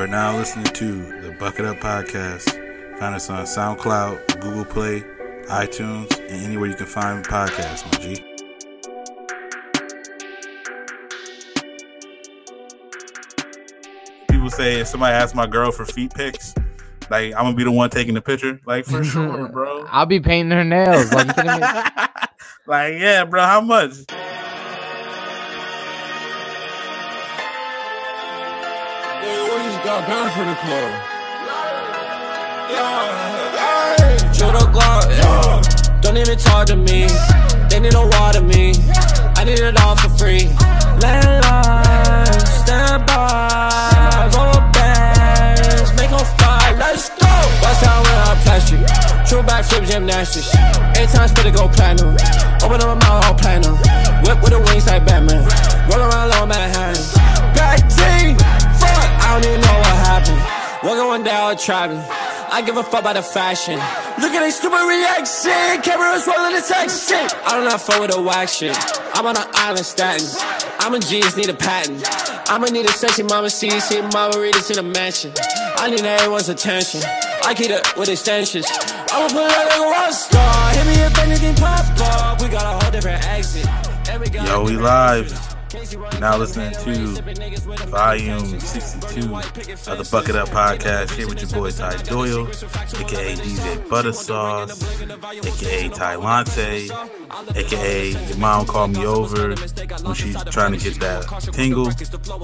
You are now listening to the Bucket Up Podcast. Find us on SoundCloud, Google Play, iTunes, and anywhere you can find podcasts, my G. People say if somebody asks my girl for feet pics, like I'm gonna be the one taking the picture. Like for sure, bro. I'll be painting her nails. Like, you kidding me? like yeah, bro. How much? Got bound for the club. Yeah, Shoot a Glock, yeah. Don't even talk to me. They need no water me. I need it all for free. Landline, stand by, roll bands, make them fly. Let's go. Bust down when I'm plastic. True back flip gymnastics. Eight times spit it go platinum. Open up my mouth all platinum. Whip with the wings like Batman. Roll around low Manhattan. Back team. I don't even know what happened. One day out traveling. I give a fuck about the fashion. Look at they stupid reaction. Cameras rolling the shit. I do not fuck with the wax shit. I'm on an island statin. I'm a G's, need a patent. I'ma need a sexy mama see, see this in a mansion. I need everyone's attention. I keep it with extensions. I'ma put it like a rock star. Hit me if anything pop up. We got a whole different exit. Yo, we live. Now listening to volume 62 of the Bucket Up Podcast here with your boy Ty Doyle, aka DJ Butter Sauce, aka Ty Lante, aka your mom called me over when she's trying to get that tingle.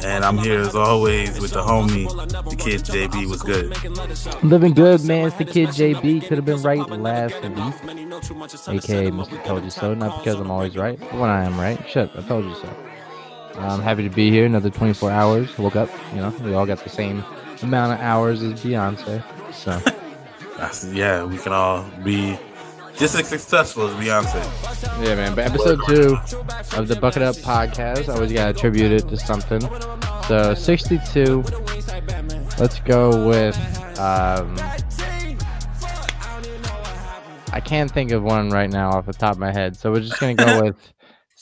And I'm here as always with the homie, the kid JB. Was good? Living good, man. It's the kid JB. Could have been right last week, aka Mr. Told You So. Not because I'm always right, but when I am right. Shit, I told you so. I'm happy to be here. Another 24 hours. Woke up. You know, we all got the same amount of hours as Beyonce. So, yeah, we can all be just as successful as Beyonce. Yeah, man. But episode two of the Bucket Up podcast, I always got to attribute it to something. So, 62. Let's go with. Um, I can't think of one right now off the top of my head. So, we're just going to go with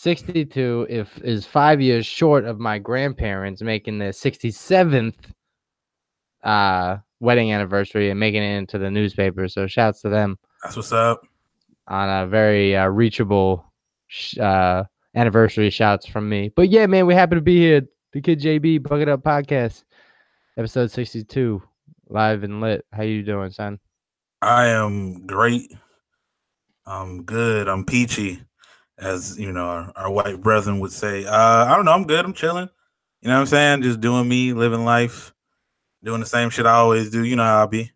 62 if is five years short of my grandparents making their 67th uh wedding anniversary and making it into the newspaper. So shouts to them that's what's up. on a very uh, reachable sh- uh anniversary shouts from me. But yeah man we happy to be here. The kid jb bucket up podcast episode 62 live and lit. How you doing son? I am great. I'm good. I'm peachy as you know, our, our white brethren would say. Uh, I don't know. I'm good. I'm chilling. You know what I'm saying? Just doing me, living life, doing the same shit I always do. You know how I be.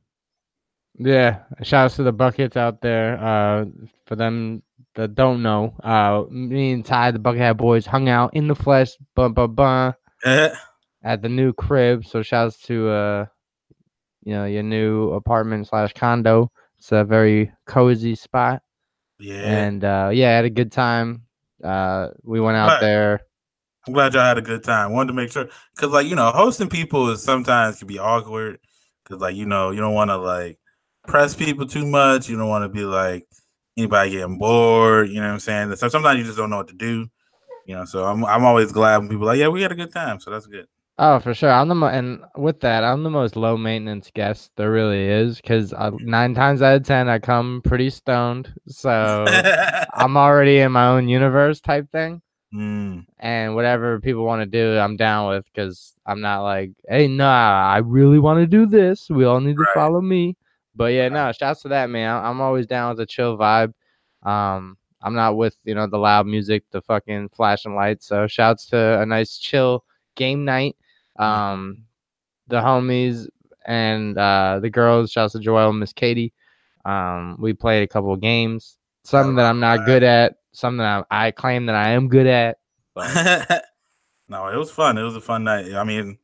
Yeah. Shout out to the buckets out there. Uh, for them that don't know, uh, me and Ty, the Buckethead boys, hung out in the flesh, bum bum bum, at the new crib. So shouts to uh, you know, your new apartment slash condo. It's a very cozy spot. Yeah. And uh, yeah, I had a good time. Uh, we went out there. I'm glad y'all had a good time. Wanted to make sure because, like, you know, hosting people is sometimes can be awkward because, like, you know, you don't want to like press people too much. You don't want to be like anybody getting bored. You know what I'm saying? So sometimes you just don't know what to do. You know, so I'm I'm always glad when people like, yeah, we had a good time. So that's good. Oh, for sure. I'm the mo- and with that, I'm the most low maintenance guest there really is because nine times out of ten I come pretty stoned, so I'm already in my own universe type thing. Mm. And whatever people want to do, I'm down with because I'm not like, hey, nah, I really want to do this. We all need to Right. follow me. But yeah, no, shouts to that man. I'm always down with a chill vibe. Um, I'm not with you know the loud music, the fucking flashing lights. So shouts to a nice chill game night um, the homies and uh, the girls. Shouts to Joelle and Miss Katie. Um, we played a couple of games. Some that I'm not good at. Some that I, I claim that I am good at. No, it was fun. It was a fun night. I mean,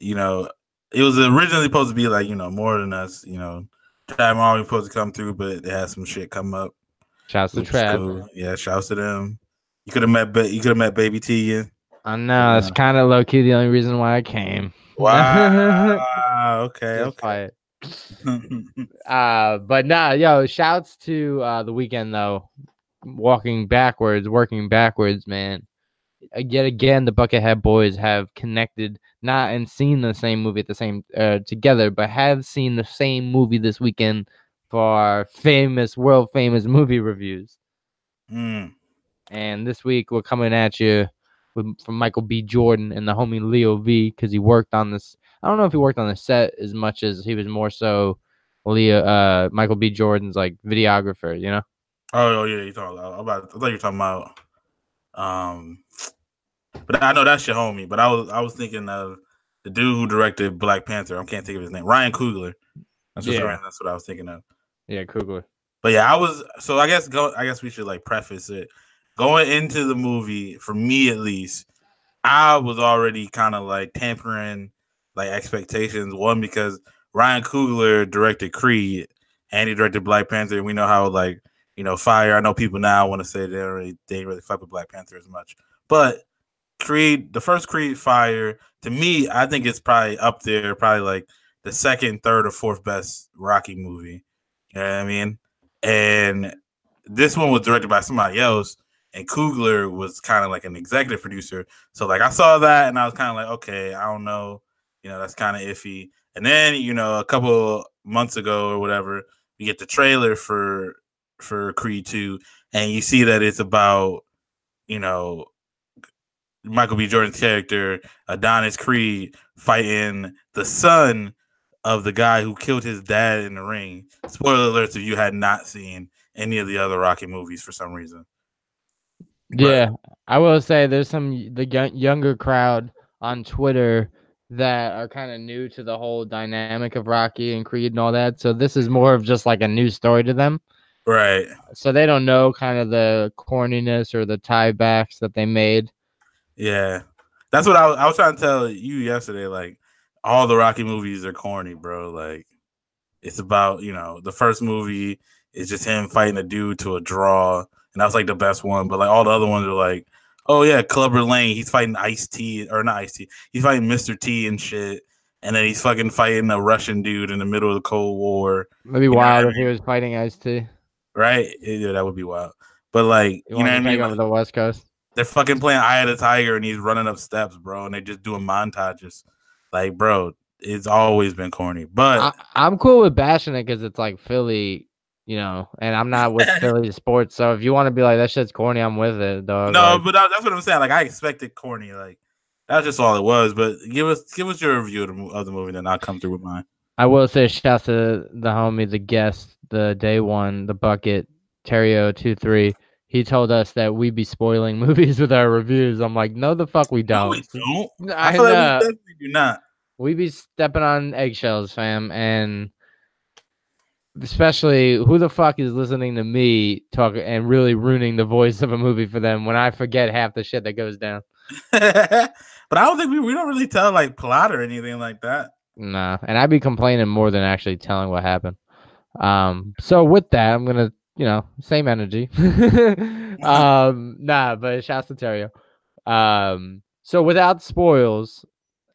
you know, it was originally supposed to be like you know more than us. You know, Trav always supposed to come through, but they had some shit come up. shouts to which Trav. cool. Yeah, shouts to them. You could have met. Ba- you could have met Baby T. I know it's kind of low key the only reason why I came. Wow. okay. Just Okay. quiet. Uh, but nah, yo, shouts to uh the weekend though. Walking backwards, working backwards, man. Uh, Yet again, the Buckethead boys have connected not and seen the same movie at the same uh, together, but have seen the same movie this weekend for our famous, world famous movie reviews. Mm. And this week we're coming at you with, from Michael B. Jordan and the homie Leo V because he worked on this. I don't know if he worked on the set as much as he was more so Leo, uh, Michael B. Jordan's like videographer, you know? Oh, oh yeah, you talking about, about? I thought you were talking about. Um, but I know that's your homie. But I was I was thinking of the dude who directed Black Panther. I can't think of his name. Ryan Coogler. That's what, Yeah. that's what I was thinking of. Yeah, Coogler. But yeah, I was so I guess go I guess we should like preface it. Going into the movie, for me at least, I was already kind of like tampering like expectations. One because Ryan Coogler directed Creed and he directed Black Panther, and we know how like you know fire. I know people now want to say they don't really they really fuck with Black Panther as much, but Creed, the first Creed Fire, to me, I think it's probably up there, probably like the second, third, or fourth best Rocky movie. You know what I mean? And this one was directed by somebody else, and Coogler was kind of like an executive producer. So like I saw that and I was kind of like, okay, I don't know, you know, that's kind of iffy. And then you know, a couple months ago or whatever, we get the trailer for for Creed Two, and you see that it's about, you know, Michael B. Jordan's character Adonis Creed fighting the son of the guy who killed his dad in the ring. Spoiler alerts if you had not seen any of the other Rocky movies for some reason. Yeah, I will say there's some the young, younger crowd on Twitter that are kind of new to the whole dynamic of Rocky and Creed and all that. So this is more of just like a new story to them. Right. So they don't know kind of the corniness or the tiebacks that they made. Yeah. That's what I was, I was trying to tell you yesterday. Like, all the Rocky movies are corny, bro. Like, it's about, you know, the first movie is just him fighting a dude to a draw. And that was like the best one. But like, all the other ones are like, oh, yeah, Clubber Lang. He's fighting Ice T, or not Ice T. He's fighting Mr. T and shit. And then he's fucking fighting a Russian dude in the middle of the Cold War. It'd be wild I if he was fighting Ice T. Right? Yeah, that would be wild. But like, You, you, know what I mean? over the West Coast? They're fucking playing Eye of the Tiger and he's running up steps, bro, and they're just doing montages. Like, bro, it's always been corny. But I, I'm cool with bashing it because it's like Philly, you know, and I'm not with Philly sports. So if you want to be like that shit's corny, I'm with it, dog. no, like- but that- that's what I'm saying. Like, I expected corny. Like, that's just all it was. But give us give us your review of the, of the movie, then I'll come through with mine. I will say shout to the homie, the guest, the day one, the bucket, Terrio two three. He told us that we'd be spoiling movies with our reviews. I'm like, no, the fuck we don't. we don't. I I feel like know. we definitely do not. we be stepping on eggshells, fam, and especially who the fuck is listening to me talk and really ruining the voice of a movie for them when I forget half the shit that goes down. but I don't think we, we don't really tell like plot or anything like that. Nah, and I'd be complaining more than actually telling what happened. Um, so with that, I'm gonna, you know, same energy. um, nah, but shouts to Terrio. Um, so without spoils,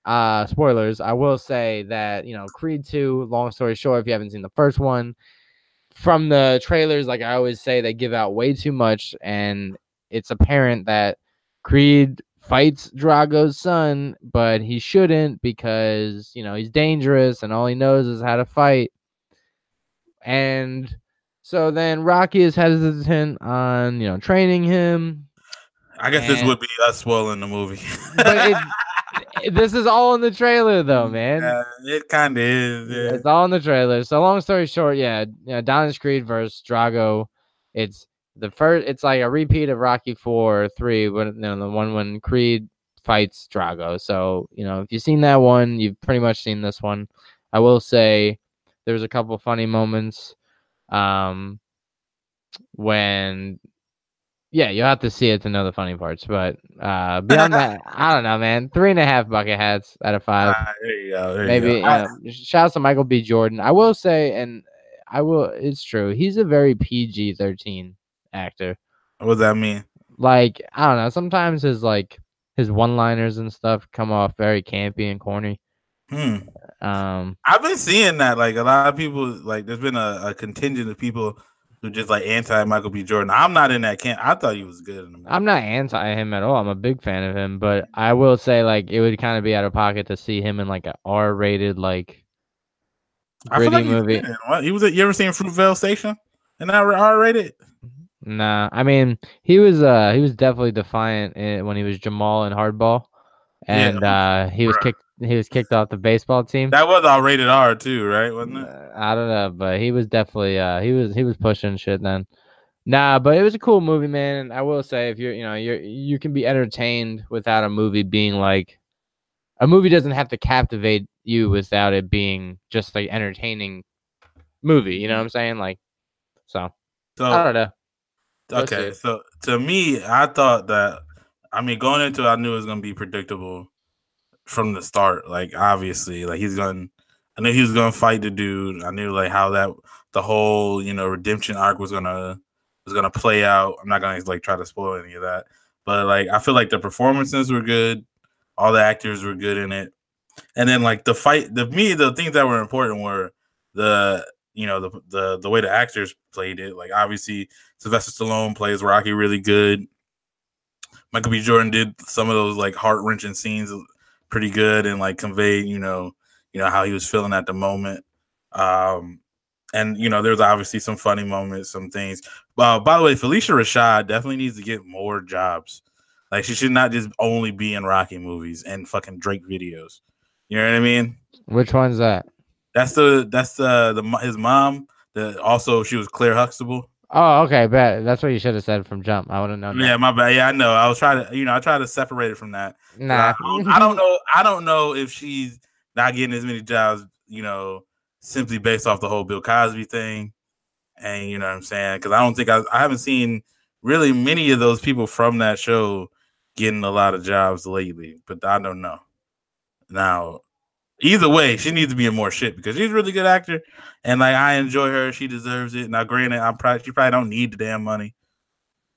uh, spoilers, I will say that you know, Creed two. Long story short, if you haven't seen the first one, from the trailers, like I always say, they give out way too much, and it's apparent that Creed fights Drago's son, but he shouldn't because you know he's dangerous and all he knows is how to fight. And so then Rocky is hesitant on you know training him. I guess this would be us spoiling the movie. But it, this is all in the trailer though, man. Yeah, it kind of is. Yeah. It's all in the trailer. So long story short, yeah, you know, Creed versus Drago. It's the first. It's like a repeat of Rocky Four or Three, but you know, the one when Creed fights Drago. So you know, if you've seen that one, you've pretty much seen this one. I will say there's a couple funny moments, um, when. Yeah, you'll have to see it to know the funny parts, but uh beyond that, I don't know, man. Three and a half bucket hats out of five Ah, there you go. There maybe you go. I- know, shouts to Michael B. Jordan. I will say, and I will. It's true. He's a very PG thirteen actor. what does that mean? Like I don't know. Sometimes his like his one liners and stuff come off very campy and corny. Hmm. Um, I've been seeing that. Like a lot of people, like there's been a, a contingent of people who just like anti Michael B. Jordan. I'm not in that camp. I thought he was good in the movie. I'm not anti him at all. I'm a big fan of him, but I will say like it would kind of be out of pocket to see him in like a R-rated like I gritty like movie. good in- what? He was. At, you ever seen Fruitvale Station? And that R rated. Nah, I mean he was uh he was definitely defiant when he was Jamal in Hardball, Yeah, and uh he was kicked he was kicked off the baseball team. That was all rated R too, right? Wasn't it? Uh, I don't know, but he was definitely uh he was he was pushing shit then. Nah, but it was a cool movie, man. And I will say, if you're you know you're you can be entertained without a movie being like a movie doesn't have to captivate you without it being just like entertaining movie. You know what I'm saying? Like, so So I don't know. Let's Okay, so to me, I thought that I mean going into it, I knew it was gonna be predictable from the start. Like obviously, like he's gonna I knew he was gonna fight the dude. I knew like how that the whole, you know, redemption arc was gonna was gonna play out. I'm not gonna like try to spoil any of that. But like I feel like the performances were good, all the actors were good in it. And then like the fight, the me, the things that were important were the you know the the the way the actors played it. Like obviously Sylvester Stallone plays Rocky really good. Michael B. Jordan did some of those like heart wrenching scenes pretty good and like conveyed, you know, you know how he was feeling at the moment. Um, and you know, there's obviously some funny moments, some things. Uh, by the way, Phylicia Rashad definitely needs to get more jobs. Like she should not just only be in Rocky movies and fucking Drake videos. You know what I mean? Which one's that? That's the that's the the his mom. The also she was Claire Huxtable. Oh, okay, bet. That's what you should have said from jump. I would have known. Yeah, my bad. Yeah, I know. I was trying to, you know, I tried to separate it from that. that. Nah, I don't, I don't know. I don't know if she's not getting as many jobs, you know, simply based off the whole Bill Cosby thing, and you know what I'm saying? Because I don't think I, I haven't seen really many of those people from that show getting a lot of jobs lately. But I don't know. Now, either way, she needs to be in more shit because she's a really good actor, and like I enjoy her. She deserves it. Now, granted, I'm probably she probably don't need the damn money.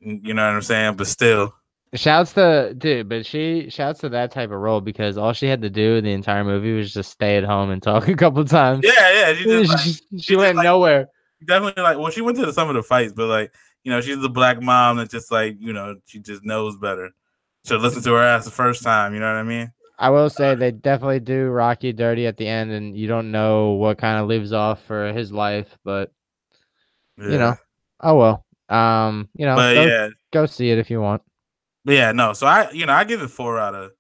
Mm, you know what I'm saying? But still, Shouts to dude, but she shouts to that type of role because all she had to do the entire movie was just stay at home and talk a couple times. yeah, yeah. She just like, she, just she went like- nowhere. definitely like well she went to some of the fights but like you know she's the black mom that just like you know she just knows better should listen to her ass the first time you know what i mean I will say they definitely do Rocky dirty at the end, and you don't know what kind of lives off for his life, but you know, oh well. Um, you know, but go, yeah go see it if you want. but yeah no so i you know i give it four out of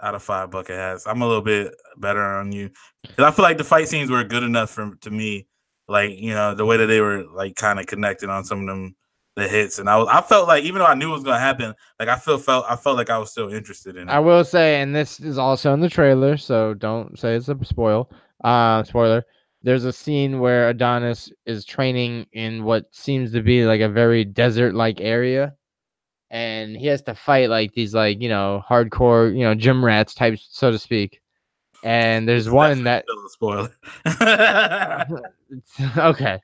out of five bucket hats i'm a little bit better on you 'Cause i feel like the fight scenes were good enough for to me like you know the way that they were like kind of connected on some of them the hits and i was i felt like even though i knew it was gonna happen like i feel felt i felt like i was still interested in it I will say, and this is also in the trailer, so don't say it's a spoil. Uh, spoiler. There's a scene where Adonis is training in what seems to be like a very desert-like area, and he has to fight like these, like you know, hardcore, you know, gym rats types, so to speak. And there's one that still a spoiler okay,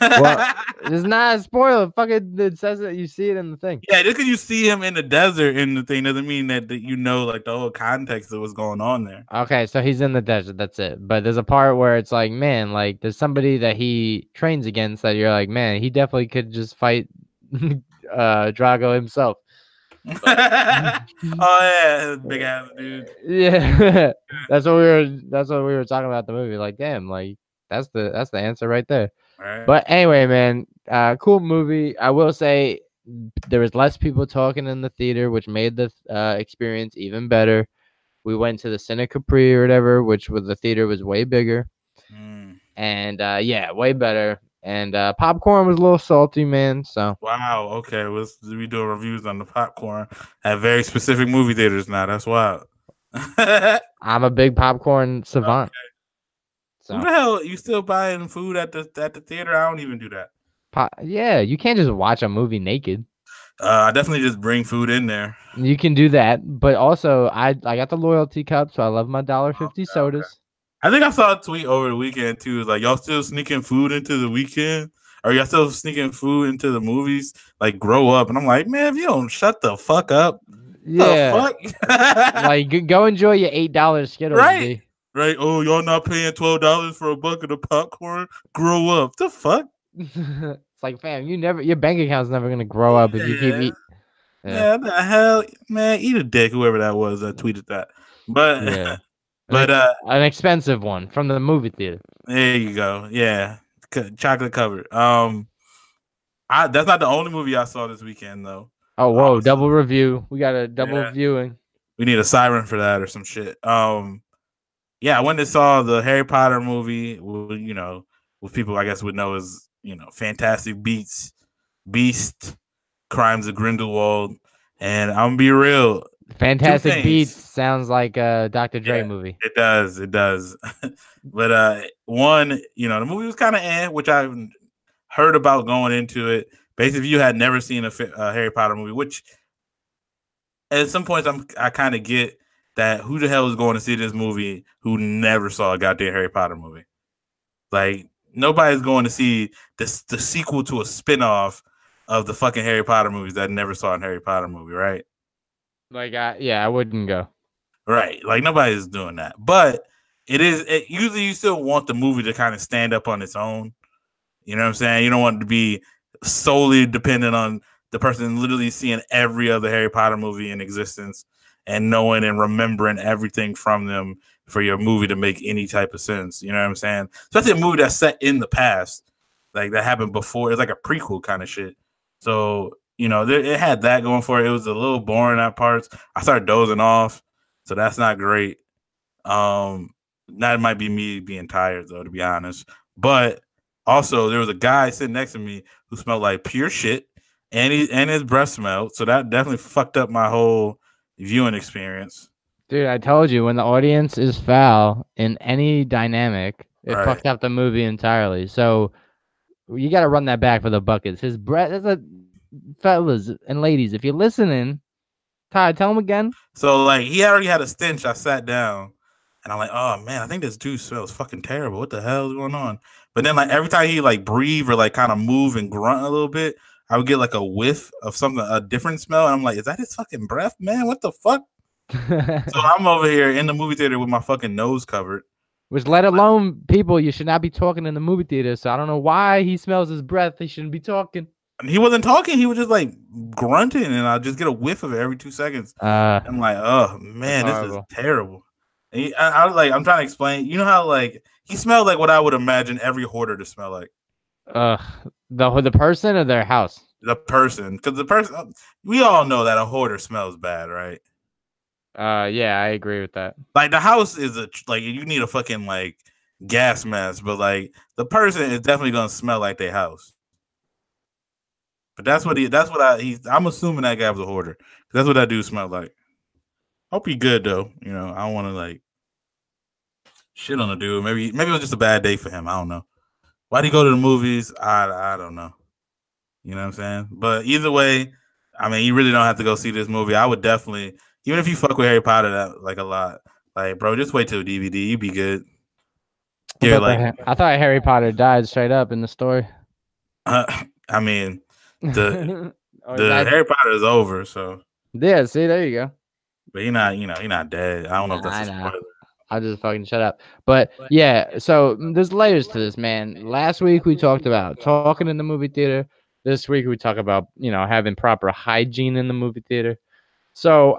Well, it's not a spoiler. Fucking, it says that you see it in the thing. Yeah, just because you see him in the desert in the thing doesn't mean that, that you know like the whole context of what's going on there. Okay, so he's in the desert. That's it. But there's a part where it's like, man, like there's somebody that he trains against that you're like, man, he definitely could just fight uh Drago himself. oh yeah, big ass dude. Yeah, that's what we were. That's what we were talking about the movie. Like, damn, like that's the that's the answer right there. Right. But anyway, man, uh, cool movie. I will say there was less people talking in the theater, which made the uh, experience even better. We went to the Cine Capri or whatever, which was the theater was way bigger, Mm. and uh, yeah, way better. And uh, popcorn was a little salty, man. So Wow. Okay, we'll we doing reviews on the popcorn at very specific movie theaters now. That's wild. I'm a big popcorn savant. So the hell you still buying food at the at the theater? I don't even do that. po- yeah, you can't just watch a movie naked. Uh, I definitely just bring food in there. You can do that, but also I I got the loyalty cup, so I love my dollar fifty sodas. I think I saw a tweet over the weekend too. It's like y'all still sneaking food into the weekend, or y'all still sneaking food into the movies? Like grow up. And I'm like, man, if you don't shut the fuck up, Yeah, the fuck? like go enjoy your eight dollars Skittles. Right. B. right? Oh, y'all not paying twelve dollars for a bucket of popcorn? Grow up. The fuck? It's like, fam, you never your bank account's never gonna grow up if you keep Yeah. eating. Yeah, the hell, man, eat a dick, whoever that was that tweeted that. But Yeah. but uh, An expensive one from the movie theater. there you go. Yeah, chocolate covered. Um, I that's not the only movie I saw this weekend though. Oh, whoa, Awesome. double review. We got a double Yeah. viewing. We need a siren for that or some shit. Um, yeah, I went and saw the Harry Potter movie. You know, with people I guess would know as you know, Fantastic Beats, Beast, Crimes of Grindelwald, and I'm gonna be real. Fantastic. Beats sounds like a Dr. Dre Yeah. movie. It does, it does. but uh one, you know, the movie was kind of eh, which I heard about going into it. Basically, if you had never seen a, a Harry Potter movie, which at some points I'm I kind of get that who the hell is going to see this movie who never saw a goddamn Harry Potter movie? Like nobody's going to see this the sequel to a spin-off of the fucking Harry Potter movies that I never saw a Harry Potter movie, right? Like, I, yeah, I wouldn't go. Right. Like nobody's doing that. But it is it, usually you still want the movie to kind of stand up on its own. You know what I'm saying? You don't want it to be solely dependent on the person literally seeing every other Harry Potter movie in existence and knowing and remembering everything from them for your movie to make any type of sense. You know what I'm saying? Especially a movie that's set in the past, like that happened before. It's like a prequel kind of shit. So you know, it had that going for it. It was a little boring at parts. I started dozing off, so that's not great. Um, that might be me being tired though, to be honest. But also, there was a guy sitting next to me who smelled like pure shit, and he and his breath smelled. So that definitely fucked up my whole viewing experience. Dude, I told you when the audience is foul in any dynamic, it Right. fucked up the movie entirely. So you got to run that back for the buckets. His breath, that's a fellas and ladies. If you're listening, Ty, tell him again. So like he already had a stench. I sat down and I'm like, oh man, I think this dude smells fucking terrible. What the hell is going on? But then like every time he like breathe or like kind of move and grunt a little bit, I would get like a whiff of something, a different smell. And I'm like, is that his fucking breath, man? What the fuck? So I'm over here in the movie theater with my fucking nose covered. Which, let alone people, you should not be talking in the movie theater. So I don't know why he smells his breath. He shouldn't be talking. And he wasn't talking, he was just like grunting, and I just get a whiff of it every two seconds. Uh, I'm like, oh man, this horrible. is terrible. And he, I, I was like, I'm trying to explain. You know how like he smelled like what I would imagine every hoarder to smell like. uh, the the person or their house. The person, because the person, we all know that a hoarder smells bad, right? Uh, yeah, I agree with that. Like the house is a like you need a fucking like gas mask, but like the person is definitely gonna smell like their house. But that's what he. That's what I. He's. I'm assuming that guy was a hoarder. That's what that dude smelled like. Hope he good though. You know, I don't want to like shit on the dude. Maybe maybe it was just a bad day for him. I don't know. Why'd he go to the movies? I I don't know. You know what I'm saying? But either way, I mean, you really don't have to go see this movie. I would definitely, even if you fuck with Harry Potter that like a lot, like bro, just wait till DVD. You'd be good. I Yeah, thought like I thought Harry Potter died straight up in the story. uh, I mean, The- Or the that- Harry Potter is over. So, yeah, see, there you go. but you're not, you know, you're not dead. I don't know if that's a I know. spoiler. I'll just fucking shut up. But yeah, so mm, there's layers to this, man. Last week we talked about talking in the movie theater. This week we talk about, you know, having proper hygiene in the movie theater. So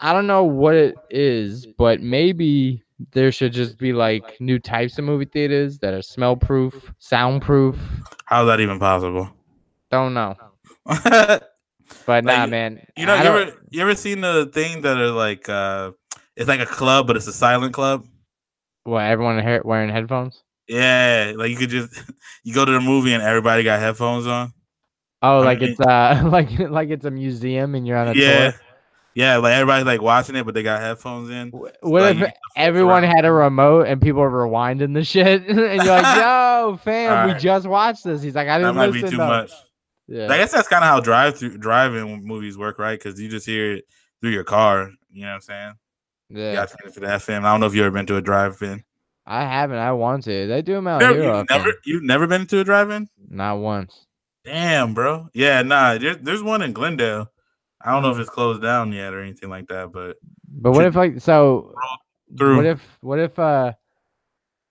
I don't know what it is, but maybe there should just be like new types of movie theaters that are smell proof, soundproof. How's that even possible? Don't know. you But nah, Like, man. know, you don't- ever you ever seen the thing that are like uh it's like a club, but it's a silent club. what everyone wearing headphones? Yeah, like you could just you go to the movie and everybody got headphones on. Oh, I like mean- it's uh like like it's a museum and you're on a Yeah, tour. yeah, like everybody's like watching it, but they got headphones in. What like, if you just flip everyone around. had a remote and people were rewinding the shit and you're like, "Yo, fam, we just watched this." He's like, "I didn't That might be listen." too though." much. Yeah. I guess that's kind of how drive through driving movies work, right? Because you just hear it through your car. You know what I'm saying? Yeah. Yeah, I to the FM. I don't know if you've ever been to a drive-in. I haven't. I want to. They do them out Never- here. you've often. never, you've never been to a drive-in? Not once. Damn, bro. Yeah, nah. There's there's one in Glendale. I don't know if it's closed down yet or anything like that, but But what if like so? through. What if what if uh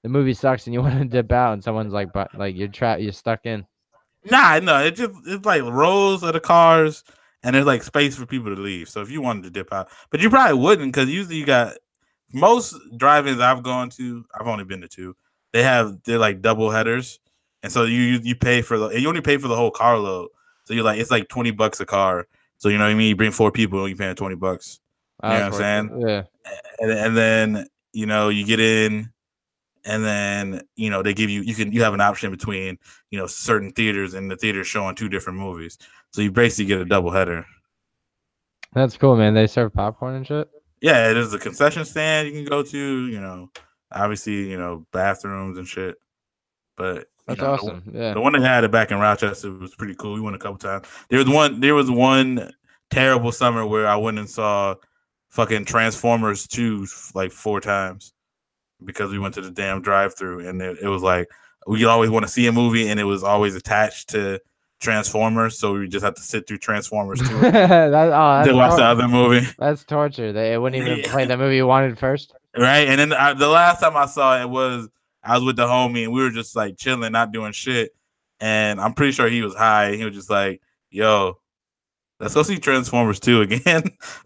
the movie sucks and you want to dip out and someone's like, "But like you're trapped, you're stuck in." Nah, no, it just it's like rows of the cars, and there's like space for people to leave. So if you wanted to dip out, but you probably wouldn't because usually you got most drive-ins I've gone to. I've only been to two. They have they're like double headers, and so you you, you pay for the you only pay for the whole car load. So you're like it's like twenty bucks a car. So you know what I mean. You bring four people, you're paying twenty bucks. You know ah, what I'm saying? Yeah. and, and then you know you get in and then you know they give you you can you have an option between you know certain theaters and the theater showing two different movies so you basically get a double header That's cool, man. They serve popcorn and shit. yeah there's a concession stand you can go to you know obviously you know bathrooms and shit but That's know, the- awesome. Yeah. The one they had it back in Rochester was pretty cool. We went a couple times. There was one. There was one terrible summer where I went and saw fucking Transformers two like four times because we went to the damn drive through and it, it was like we always want to see a movie and it was always attached to Transformers, so we just have to sit through Transformers too. that, oh, that's, to watch the other movie. that's torture. They wouldn't even Yeah. play the movie you wanted first. right? And then I, the last time I saw it was I was with the homie and we were just like chilling, not doing shit. And I'm pretty sure he was high. He was just like, "Yo, let's go see Transformers 2 again."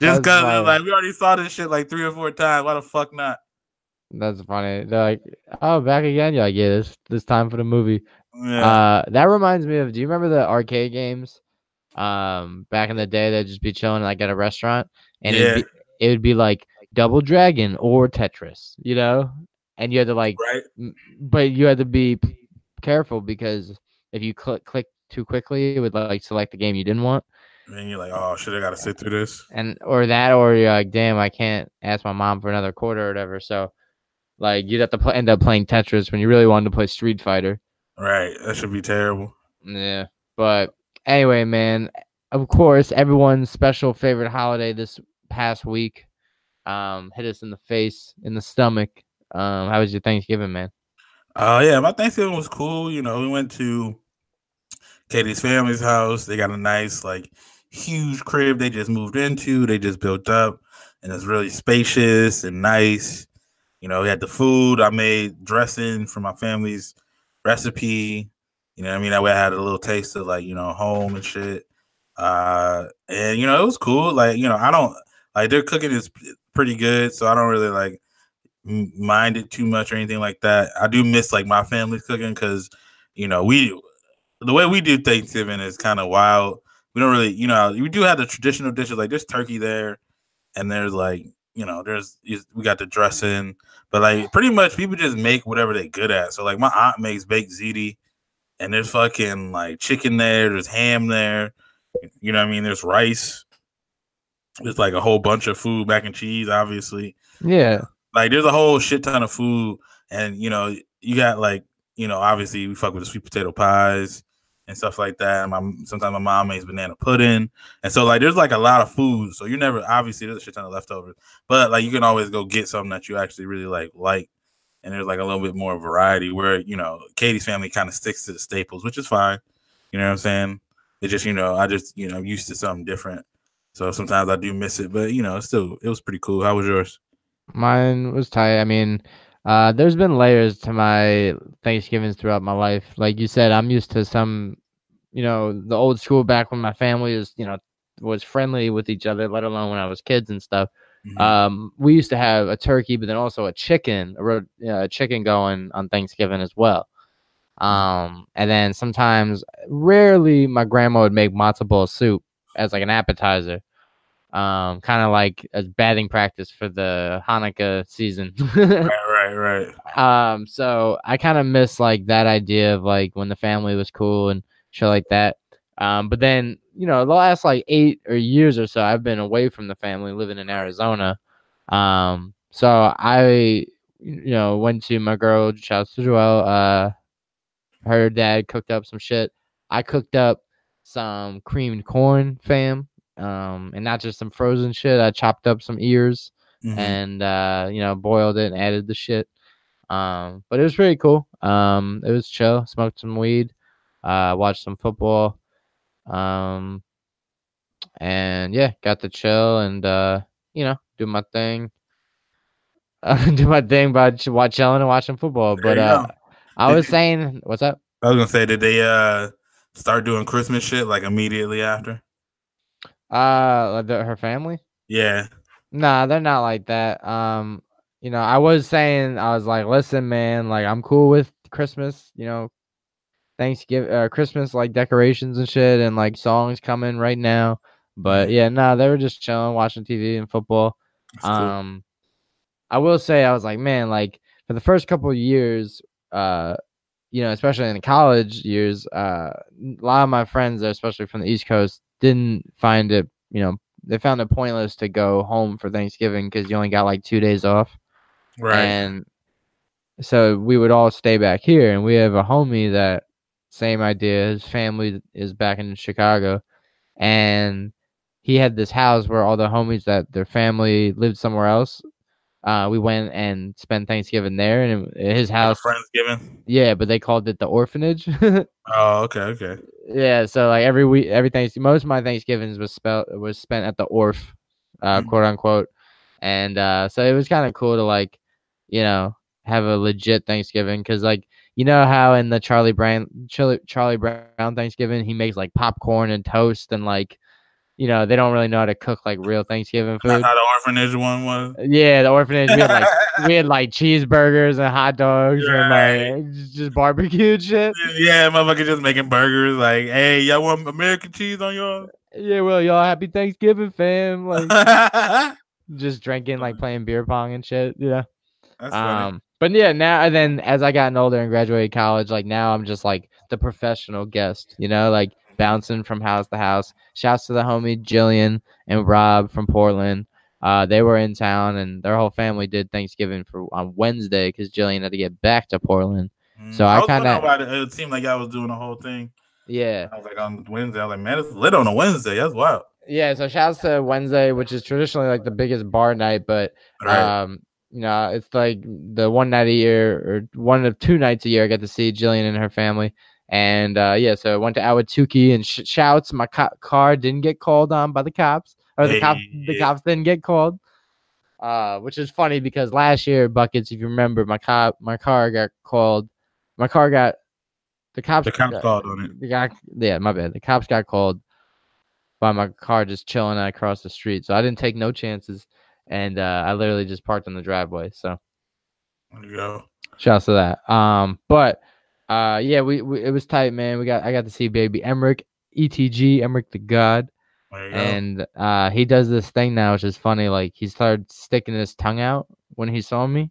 Just because like we already saw this shit like three or four times. Why the fuck not? That's funny. They're like, "Oh, back again." You're like, "Yeah, this this time for the movie." Yeah, Uh, that reminds me of. Do you remember the arcade games? Um, back in the day, they'd just be chilling like at a restaurant, and Yeah. it'd be, it would be like Double Dragon or Tetris, you know, and you had to like, right. m- but you had to be p- careful because if you click click too quickly, it would like select the game you didn't want, And you're like, "Oh shit, I gotta sit through this." and or that, or you're like, damn, I can't ask my mom for another quarter or whatever. So, like, you'd have to pl- end up playing Tetris when you really wanted to play Street Fighter. Right, that should be terrible. Yeah. But anyway, man, of course, everyone's special favorite holiday this past week um hit us in the face, in the stomach. Um, how was your Thanksgiving, man? Uh yeah, my Thanksgiving was cool. You know, we went to Katie's family's house. They got a nice, like, huge crib they just moved into. They just built up, and it's really spacious and nice. You know, we had the food. I made dressing for my family's recipe. You know, I mean, that way I had a little taste of like you know home and shit. Uh, and you know, it was cool. Like you know, I don't like their cooking is pretty good, so I don't really like mind it too much or anything like that. I do miss like my family's cooking because you know we the way we do Thanksgiving is kind of wild. We don't really, you know, we do have the traditional dishes like there's turkey there, and there's like you know there's we got the dressing, but like pretty much people just make whatever they're good at. So like my aunt makes baked ziti, and there's fucking like chicken there, there's ham there, you know what I mean? There's rice. There's like a whole bunch of food, mac and cheese, obviously Yeah. like there's a whole shit ton of food and you know you got like you know obviously we fuck with the sweet potato pies and stuff like that. And my sometimes my mom makes banana pudding. And so like there's like a lot of food. So you never obviously there's a shit ton of leftovers. But like you can always go get something that you actually really like like. And there's like a little bit more variety where you know katie's family kind of sticks to the staples which is fine. You know what i'm saying? It just you know i just you know i'm used to something different. So sometimes i do miss it but you know still it was pretty cool. How was yours? Mine was tight. I mean, uh, there's been layers to my Thanksgivings throughout my life. Like you said, I'm used to some, you know, the old school back when my family was, you know, was friendly with each other, let alone when I was kids and stuff. Mhm. Um, we used to have a turkey, but then also a chicken, a, ro- uh, chicken going on Thanksgiving as well. Um, and then sometimes, rarely, my grandma would make matzo ball soup as like an appetizer. Um, kind of like as batting practice for the Hanukkah season. right right right um, so I kind of miss like that idea of like when the family was cool and shit like that. Um, but then you know the last like eight or years or so, I've been away from the family, living in Arizona. Um, so I you know went to my girl, shouts to Joelle. Uh, her dad cooked up some shit. I cooked up some creamed corn, fam. Um, and not just some frozen shit. I chopped up some ears Mhm. and uh, you know, boiled it and added the shit. Um, but it was pretty cool. Um, it was chill. Smoked some weed, uh, watched some football. Um, and yeah, got to chill and uh, you know, do my thing. Uh, do my thing by ch- watch chilling and watching football. There But uh, go. I was saying, what's up? I was gonna say, did they uh start doing Christmas shit like immediately after? Uh, the, her family. Yeah. Nah, they're not like that. Um, you know, I was saying, I was like, listen, man, like I'm cool with Christmas. You know, Thanksgiving, uh, Christmas like decorations and shit, and like songs coming right now. But yeah, nah, they were just chilling, watching TV and football. Cool. Um, I will say, I was like, man, like for the first couple of years, uh, you know, especially in the college years, uh, a lot of my friends, especially from the East Coast, didn't find it, you know, they found it pointless to go home for Thanksgiving because you only got like two days off. right. And so we would all stay back here, and we have a homie that same idea. His family is back in Chicago, and he had this house where all the homies that their family lived somewhere else. Uh, we went and spent Thanksgiving there, and his house. Friendsgiving. Yeah, but they called it the orphanage. Oh, okay, okay. yeah, so like every week, every Thanks, most of my Thanksgivings was spelt was spent at the orf, uh, Mhm. quote unquote, and uh, so it was kind of cool to like, you know, have a legit Thanksgiving because like you know how in the Charlie Brown Charlie, Charlie Brown Thanksgiving he makes like popcorn and toast and like, you know, they don't really know how to cook like real Thanksgiving That's food. how the orphanage one was. Yeah, the orphanage we had like we had like cheeseburgers and hot dogs Right. and like just- barbecued shit. yeah, motherfucker just making burgers. Like, hey, y'all want American cheese on y'all? Yeah, well, y'all happy Thanksgiving, fam. Like just drinking, like playing beer pong and shit. Yeah. funny. Um, but yeah, now and then as I gotten older and graduated college, like now I'm just like the professional guest, you know, like bouncing from house to house. Shouts to the homie Jillian and Rob from Portland. Uh, they were in town and their whole family did Thanksgiving for on Wednesday because Jillian had to get back to Portland. so Mm, I kinda- it. It seemed like I was doing the whole thing. Yeah. I was like on Wednesday. I was like, man, it's lit on a Wednesday. That's wild. Yeah, so shouts to Wednesday, which is traditionally like the biggest bar night, but Right. um, you know, it's like the one night a year or one of two nights a year I get to see Jillian and her family. And uh, yeah, so I went to Ahwatukee and sh- shouts. My co- car didn't get called on by the cops, or the cops the cops didn't get called. Uh, which is funny because last year, buckets, if you remember, my cop my car got called. My car got the cops. the cops got- called on it. guy, yeah, my bad. The cops got called by my car just chilling across the street, so I didn't take no chances, and uh, I literally just parked on the driveway. So There you go. shouts to that. Um, but uh, yeah, we, we it was tight, man. We got I got to see baby Emmerich, ETG, Emmerich the God, and uh, he does this thing now, which is funny. Like he started sticking his tongue out when he saw me,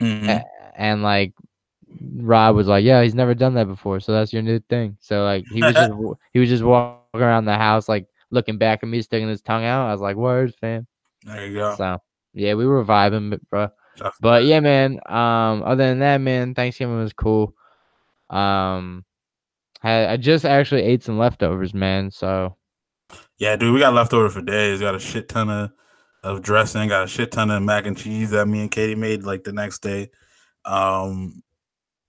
Mhm. a- and like Rob was like, "Yeah, he's never done that before, so that's your new thing." So like he was just he was just walking around the house like looking back at me, sticking his tongue out. I was like, "Word, fam." There you go. So yeah, we were vibing, bro. But yeah, man. Um, other than that, man, Thanksgiving was cool. Um, I, I just actually ate some leftovers, man. So Yeah, dude, we got leftover for days. Got a shit ton of, of dressing. Got a shit ton of mac and cheese that me and Katie made like the next day. Um,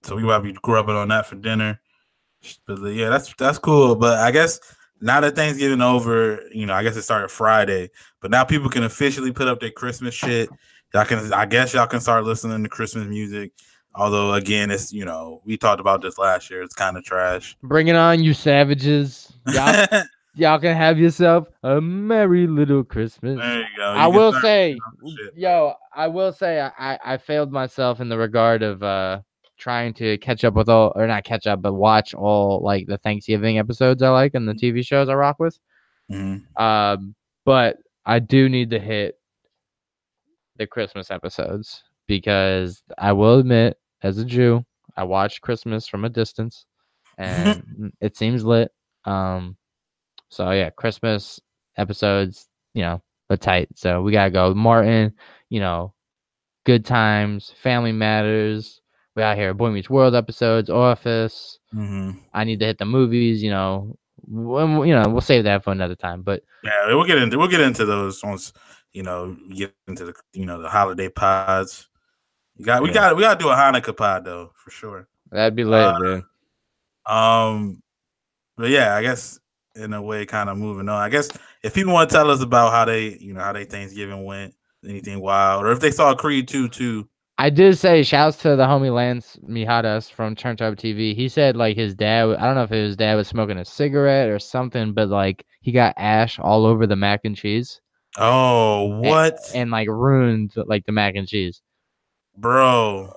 so we might be grubbing on that for dinner. But uh, yeah, that's that's cool. But I guess now that Thanksgiving over, you know, I guess it started Friday. But now people can officially put up their Christmas shit. Y'all can, I guess, y'all can start listening to Christmas music. Although again, it's you know we talked about this last year. It's kind of trash. bring it on, you savages! Y'all, y'all can have yourself a merry little Christmas. There you go. You I will say, yo, I will say, I, I failed myself in the regard of uh trying to catch up with all, or not catch up, but watch all like the Thanksgiving episodes I like and the TV shows I rock with. Mhm. Um, but I do need to hit the Christmas episodes because I will admit, as a Jew, I watch Christmas from a distance, and it seems lit. Um, so yeah, Christmas episodes, you know, are tight. So we gotta go. Martin, you know, good times, family matters. We out here, Boy Meets World episodes, Office. Mhm. I need to hit the movies. You know, when, you know, we'll save that for another time. But Yeah, we'll get into we'll get into those once you know get into the you know the holiday pods. You got we Yeah. got we got to do a Hanukkah pod though for sure. that'd be lit, Uh, dude. Um, but yeah, I guess in a way, kind of moving on. I guess if people want to tell us about how they you know how they Thanksgiving went, anything wild, or if they saw Creed two too, I did say shouts to the homie Lance Mijadas from Turntable TV. He said like his dad. I don't know if his dad was smoking a cigarette or something, but like he got ash all over the mac and cheese. Oh, what, and, and like ruined like the mac and cheese. Bro?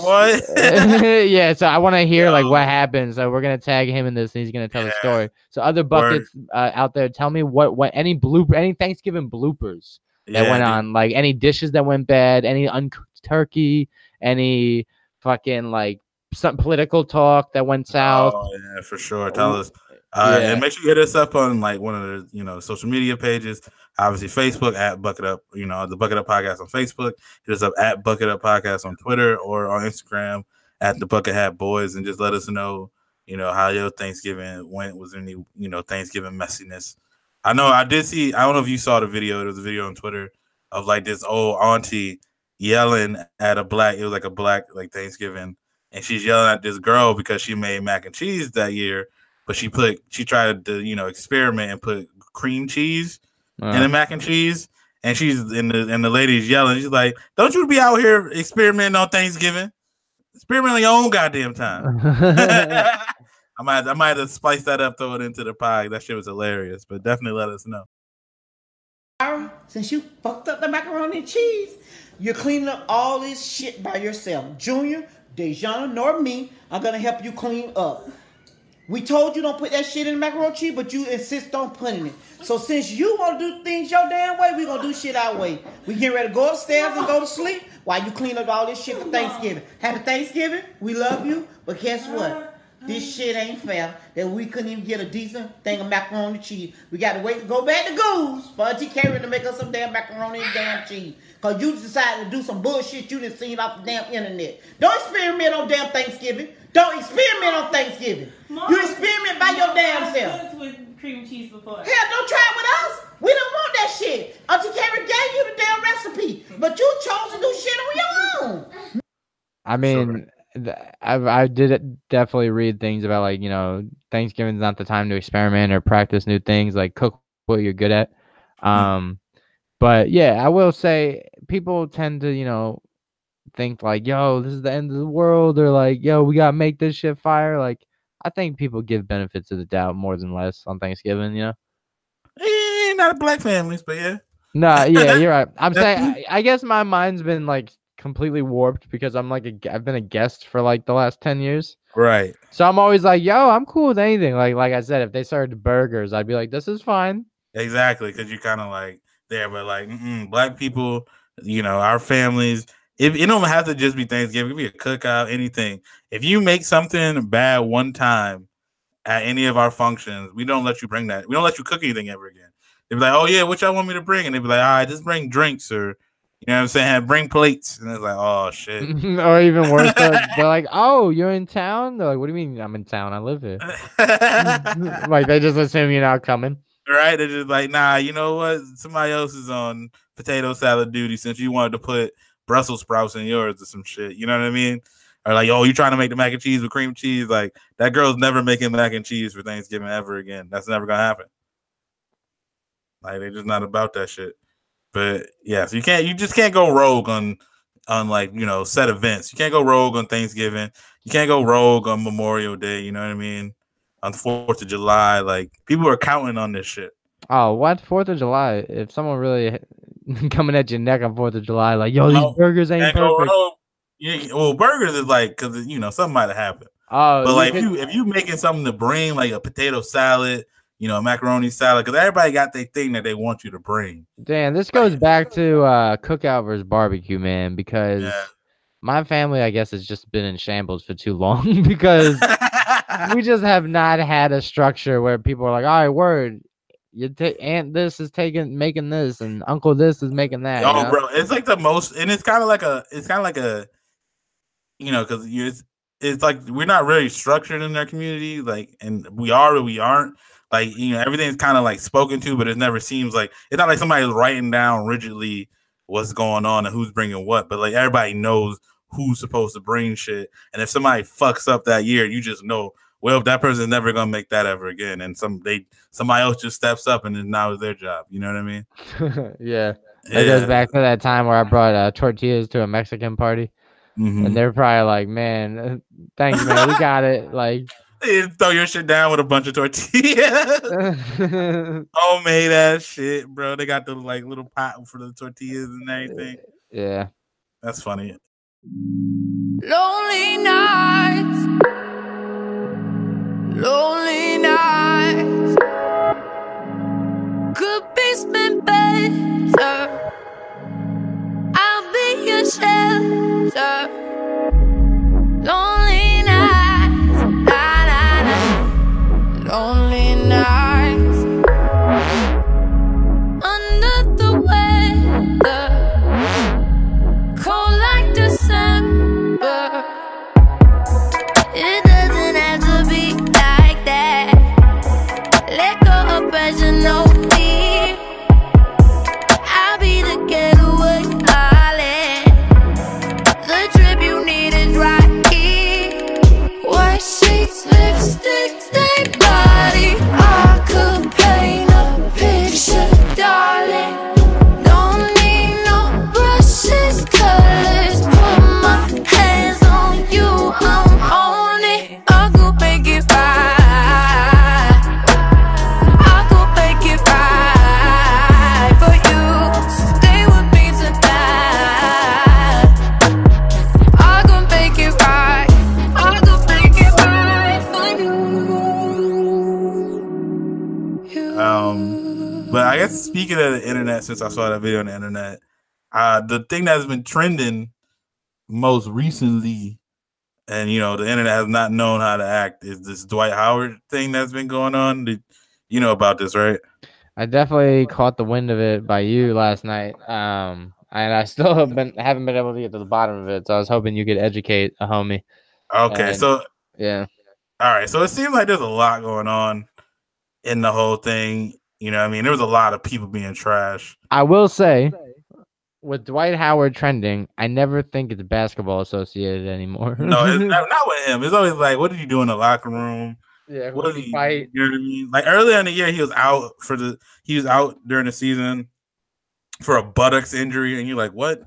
What? yeah, so I want to hear like what Yo. happened. So we're gonna tag him in this, and he's gonna tell the Yeah. story. So other buckets uh, out there, tell me what what any blooper, any Thanksgiving bloopers that Yeah, went dude. on, like any dishes that went bad, any uncooked turkey, any fucking like some political talk that went south. Oh yeah, for sure. Tell us. Uh, Yeah. And make sure you hit us up on like one of the you know social media pages. Obviously, Facebook at Bucket Up. You know the Bucket Up Podcast on Facebook. Hit us up at Bucket Up Podcast on Twitter or on Instagram at the Bucket Hat Boys, and just let us know you know how your Thanksgiving went. Was there any you know Thanksgiving messiness? I know I did see. I don't know if you saw the video. There was a video on Twitter of like this old auntie yelling at a black. It was like a black like Thanksgiving, and she's yelling at this girl because she made mac and cheese that year, but she put she tried to you know experiment and put cream cheese in Uh, the mac and cheese, and she's in the and the lady's yelling. She's like, "Don't you be out here experimenting on Thanksgiving? Experiment on your own goddamn time." I might I might have to spice that up, throw it into the pie. That shit was hilarious, but definitely let us know. Since you fucked up the macaroni and cheese, you're cleaning up all this shit by yourself. Junior, Dejana, nor me are gonna help you clean up. We told you don't put that shit in the macaroni cheese, but you insist on putting it. So since you want to do things your damn way, we gonna do shit our way. We getting ready to go upstairs and go to sleep while you clean up all this shit for Thanksgiving. Happy Thanksgiving. We love you, but guess what? This shit ain't fair that we couldn't even get a decent thing of macaroni and cheese. We got to wait to go back to Goose for Auntie Karen to make us some damn macaroni and damn cheese. Cause you decided to do some bullshit you didn't seen off the damn internet. Don't experiment on damn Thanksgiving. Don't experiment on Thanksgiving. you experiment by your damn self. I've cooked with cream cheese before. Hell, don't try it with us. We don't want that shit. Auntie Karen gave you the damn recipe, but you chose to do shit on your own. I mean, th- I I did definitely read things about like you know Thanksgiving's not the time to experiment or practice new things. Like cook what you're good at. Um, but yeah, I will say people tend to you know think like, yo, this is the end of the world, or like, yo, we gotta make this shit fire. Like, I think people give benefits of the doubt more than less on Thanksgiving. You know. Eh, not black families, but yeah. No, yeah, you're right. I'm saying, I, I guess my mind's been like completely warped because I'm like a, I've been a guest for like the last ten years. Right. So I'm always like, yo, I'm cool with anything. Like, like I said, if they served burgers, I'd be like, this is fine. Exactly, because you're kind of like there, but like black people, you know, our families. If it don't have to just be Thanksgiving, it be a cookout, anything. If you make something bad one time at any of our functions, we don't let you bring that. We don't let you cook anything ever again. They'd be like, "Oh yeah, what y'all want me to bring?" And they'd be like, "All right, just bring drinks or you know what I'm saying, bring plates." And it's like, "Oh shit." or even worse, they're, they're like, oh, you're in town. They're like, what do you mean I'm in town? I live here. like they just assume you're not coming. right? They're just like, nah, you know what? Somebody else is on potato salad duty since you wanted to put Brussels sprouts in yours or some shit. You know what I mean? Or like, oh, you trying to make the mac and cheese with cream cheese? Like that girl's never making mac and cheese for Thanksgiving ever again. That's never gonna happen. Like they're just not about that shit. But yeah, so you can't, you just can't go rogue on, on like you know set events. You can't go rogue on Thanksgiving. You can't go rogue on Memorial Day. You know what I mean? On Fourth of July, like people are counting on this shit. Oh, what Fourth of July? If someone really coming at your neck on Fourth of July, like, yo, these No, burgers ain't perfect. Yeah, well, burgers is like because you know something might have happened. Oh, But like could- if you if you making something to bring like a potato salad, you know, macaroni salad, because everybody got their thing that they want you to bring. damn, this goes back to uh, cookout versus barbecue, man. Because Yeah. my family, I guess, has just been in shambles for too long. because we just have not had a structure where people are like, all right, word, you ta- aunt this is taking making this, and uncle this is making that. you oh, know? bro, it's like the most, and it's kind of like a, it's kind of like a, you know, because you, it's, it's like we're not really structured in our community, like, and we are, but we aren't. Like, you know, everything's kind of like spoken to, but it never seems like it's not like somebody's writing down rigidly what's going on and who's bringing what, but like everybody knows who's supposed to bring shit. And if somebody fucks up that year, you just know, well, that person's never gonna make that ever again. And some they somebody else just steps up and then now it's their job. You know what I mean? yeah. It goes back to that time where I brought uh, tortillas to a Mexican party, Mhm. and they're probably like, "Man, uh, thanks, man, we got it." Like, You throw your shit down with a bunch of tortillas. Homemade ass shit, bro. They got the like little pot for the tortillas and everything. yeah. That's funny. Lonely nights. Lonely nights. Could be spent better. I'll be your shelter. Lonely of speaking of the internet, since I saw that video on the internet, uh, the thing that's been trending most recently, and you know, the internet has not known how to act, is this Dwight Howard thing that's been going on. Did, you know about this, right? I definitely caught the wind of it by you last night. Um, and I still have been haven't been able to get to the bottom of it. So I was hoping you could educate a homie. Okay, And- so Yeah. all right, so it seems like there's a lot going on in the whole thing. You know, what I mean, there was a lot of people being trash. I will say, with Dwight Howard trending, I never think it's basketball associated anymore. No, it's not, not with him. It's always like, what did you do in the locker room? yeah, What did he fight? You know what I mean? Like earlier in the year, he was out for the he was out during the season for a buttocks injury, and you're like, what?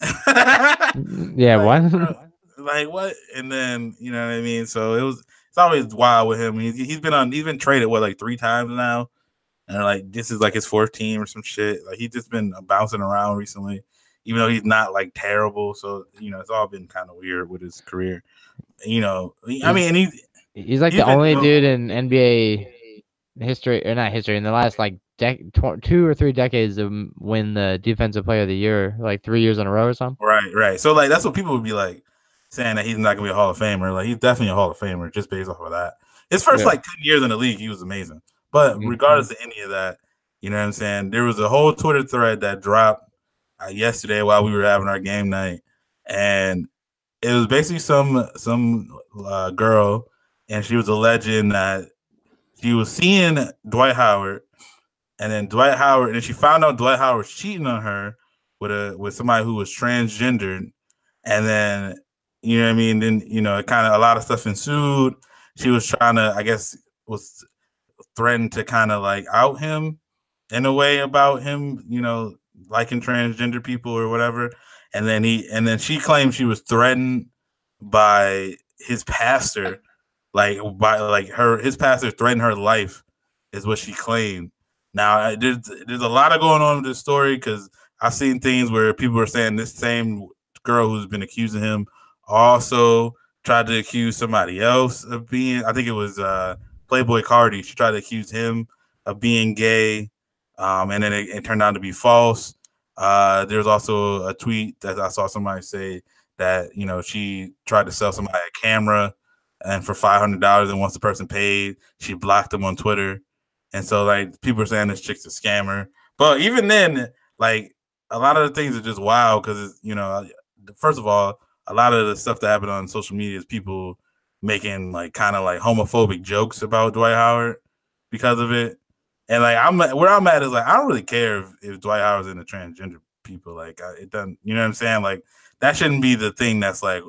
Yeah, Like, what? like what? And then you know what I mean. So it was it's always wild with him. He's he's been on he's been traded what like three times now, and like this is like his fourth team or some shit. Like he's just been bouncing around recently, even though he's not like terrible. So you know it's all been kind of weird with his career. You know, I mean, and he He's like He's the been only dude in NBA history, or not history, in the last like dec- tw- two or three decades to win the Defensive Player of the Year, like three years in a row or something. Right, right. So like that's what people would be like saying that he's not gonna be a Hall of Famer. Like he's definitely a Hall of Famer just based off of that. His first Yeah. like ten years in the league, he was amazing. But Mhm. regardless of any of that, you know what I'm saying? There was a whole Twitter thread that dropped uh, yesterday while we were having our game night, and it was basically some some uh, girl, and she was alleging that she was seeing Dwight Howard, and then Dwight Howard, and she found out Dwight Howard was cheating on her with a with somebody who was transgendered, and then you know what I mean. Then you know, kind of a lot of stuff ensued. She was trying to, I guess, was threatened to kind of like out him in a way about him, you know, liking transgender people or whatever. And then he, and then she claimed she was threatened by his pastor, like by like her, his pastor threatened her life, is what she claimed. Now there's there's a lot of going on with this story because I've seen things where people are saying this same girl who's been accusing him also tried to accuse somebody else of being. I think it was uh, Playboi Carti. She tried to accuse him of being gay, um, and then it, it turned out to be false. Uh, there's also a tweet that I saw somebody say that you know she tried to sell somebody a camera, and for five hundred dollars, and once the person paid, she blocked them on Twitter. And so like people are saying this chick's a scammer. But even then, like a lot of the things are just wild because you know, first of all, a lot of the stuff that happened on social media is people making like kind of like homophobic jokes about Dwight Howard because of it. And like I'm where I'm at is like I don't really care if, if Dwight Howard's into transgender people. Like I, it doesn't, you know what I'm saying? Like that shouldn't be the thing that's like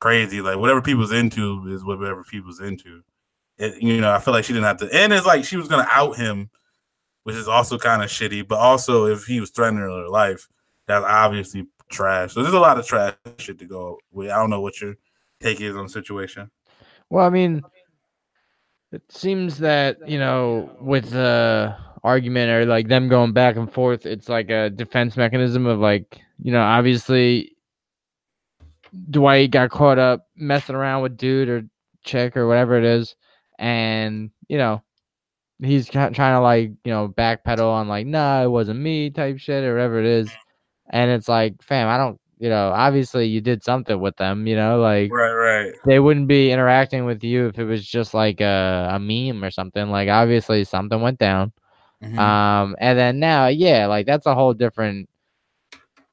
crazy. Like whatever people's into is whatever people's into. It, you know, I feel like she didn't have to, and it's like she was gonna out him which is also kind of shitty. But also, if he was threatening her life, that's obviously trash. So there's a lot of trash shit to go with. I don't know what your take is on the situation. Well, I mean, it seems that you know with the argument or like them going back and forth, it's like a defense mechanism of like you know obviously Dwight got caught up messing around with dude or chick or whatever it is, and you know he's trying to like you know backpedal on like nah it wasn't me type shit or whatever it is, and it's like fam I don't you know obviously you did something with them you know like Right, right. they wouldn't be interacting with you if it was just like a, a meme or something like obviously something went down Mhm. um and then now yeah like that's a whole different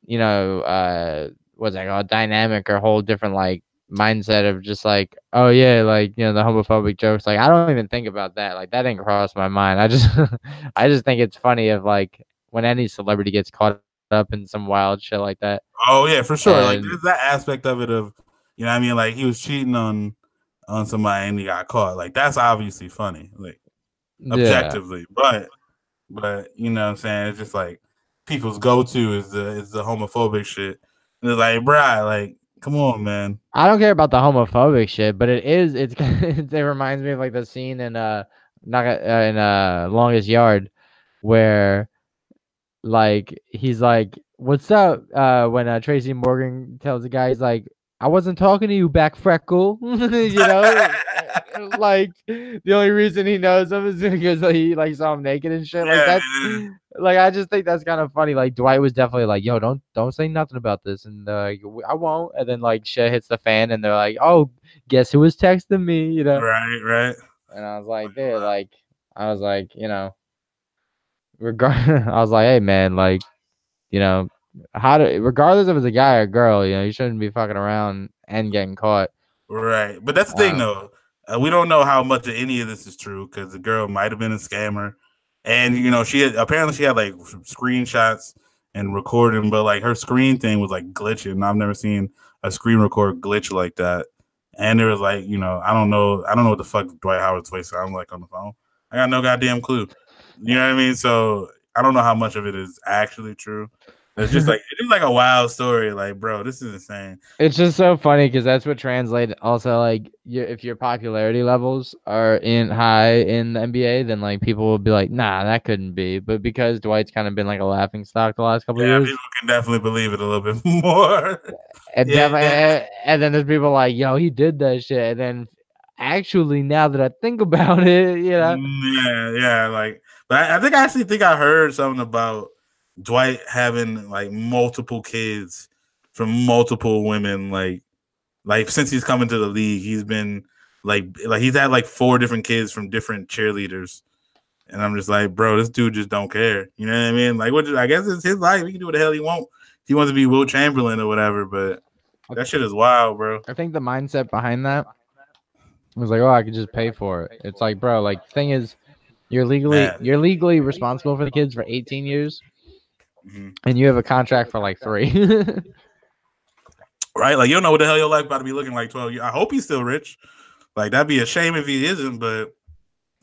you know uh what's that called dynamic or whole different like mindset of just like oh yeah like you know the homophobic jokes like i don't even think about that like that didn't cross my mind i just i just think it's funny of like when any celebrity gets caught up in some wild shit like that Oh yeah, for sure. like there's that aspect of it of you know what I mean like he was cheating on on somebody and he got caught. Like that's obviously funny. Like yeah objectively. But but you know what I'm saying? It's just like people's go to is the is the homophobic shit. And it's like, bruh, like, come on, man. I don't care about the homophobic shit, but it is it's it reminds me of like the scene in uh not uh, in uh longest yard where like he's like what's up uh when uh Tracy Morgan tells the guy he's like I wasn't talking to you back freckle you know like the only reason he knows him is because he like saw him naked and shit like Yeah, that's yeah. like I just think that's kind of funny. Like Dwight was definitely like, "Yo, don't don't say nothing about this," and uh, I won't. And then like shit hits the fan, and they're like, "Oh, guess who was texting me?" You know. Right, right. And I was like, "Dude, like, I was like, you know, regard. I was like, hey man, like, you know, how to regardless if it's a guy or a girl, you know, you shouldn't be fucking around and getting caught. Right. But that's the thing Um, though. Uh, we don't know how much of any of this is true because the girl might have been a scammer. And you know, she had apparently she had like screenshots and recording, but like her screen thing was like glitching. I've never seen a screen record glitch like that. And there was like, you know, I don't know, I don't know what the fuck Dwight Howard's voice sounds like on the phone. I got no goddamn clue. You know what I mean? So I don't know how much of it is actually true. It's just like it's just like a wild story. Like, bro, this is insane. It's just so funny because that's what translates. Also, like, your, if your popularity levels are in high in the NBA, then like people will be like, "Nah, that couldn't be." But because Dwight's kind of been like a laughing stock the last couple Yeah, of years, people can definitely believe it a little bit more. and, yeah, yeah. and, and then there's people like, "Yo, he did that shit," and then actually, now that I think about it, you know, mm, Yeah, yeah, like, but I, think I actually think I heard something about Dwight having like multiple kids from multiple women, like, like since he's coming to the league, he's been like, like he's had like four different kids from different cheerleaders, and I'm just like, bro, this dude just don't care. You know what I mean? Like, what? I guess it's his life. He can do what the hell he want. He wants to be Wilt Chamberlain or whatever, but that shit is wild, bro. I think the mindset behind that was like, oh, I could just pay for it. It's like, bro, like thing is, you're legally Man. you're legally responsible for the kids for 18 years, Mhm. and you have a contract for like three. right? Like you don't know what the hell your life about to be looking like 12 years. I hope he's still rich. Like that'd be a shame if he isn't, but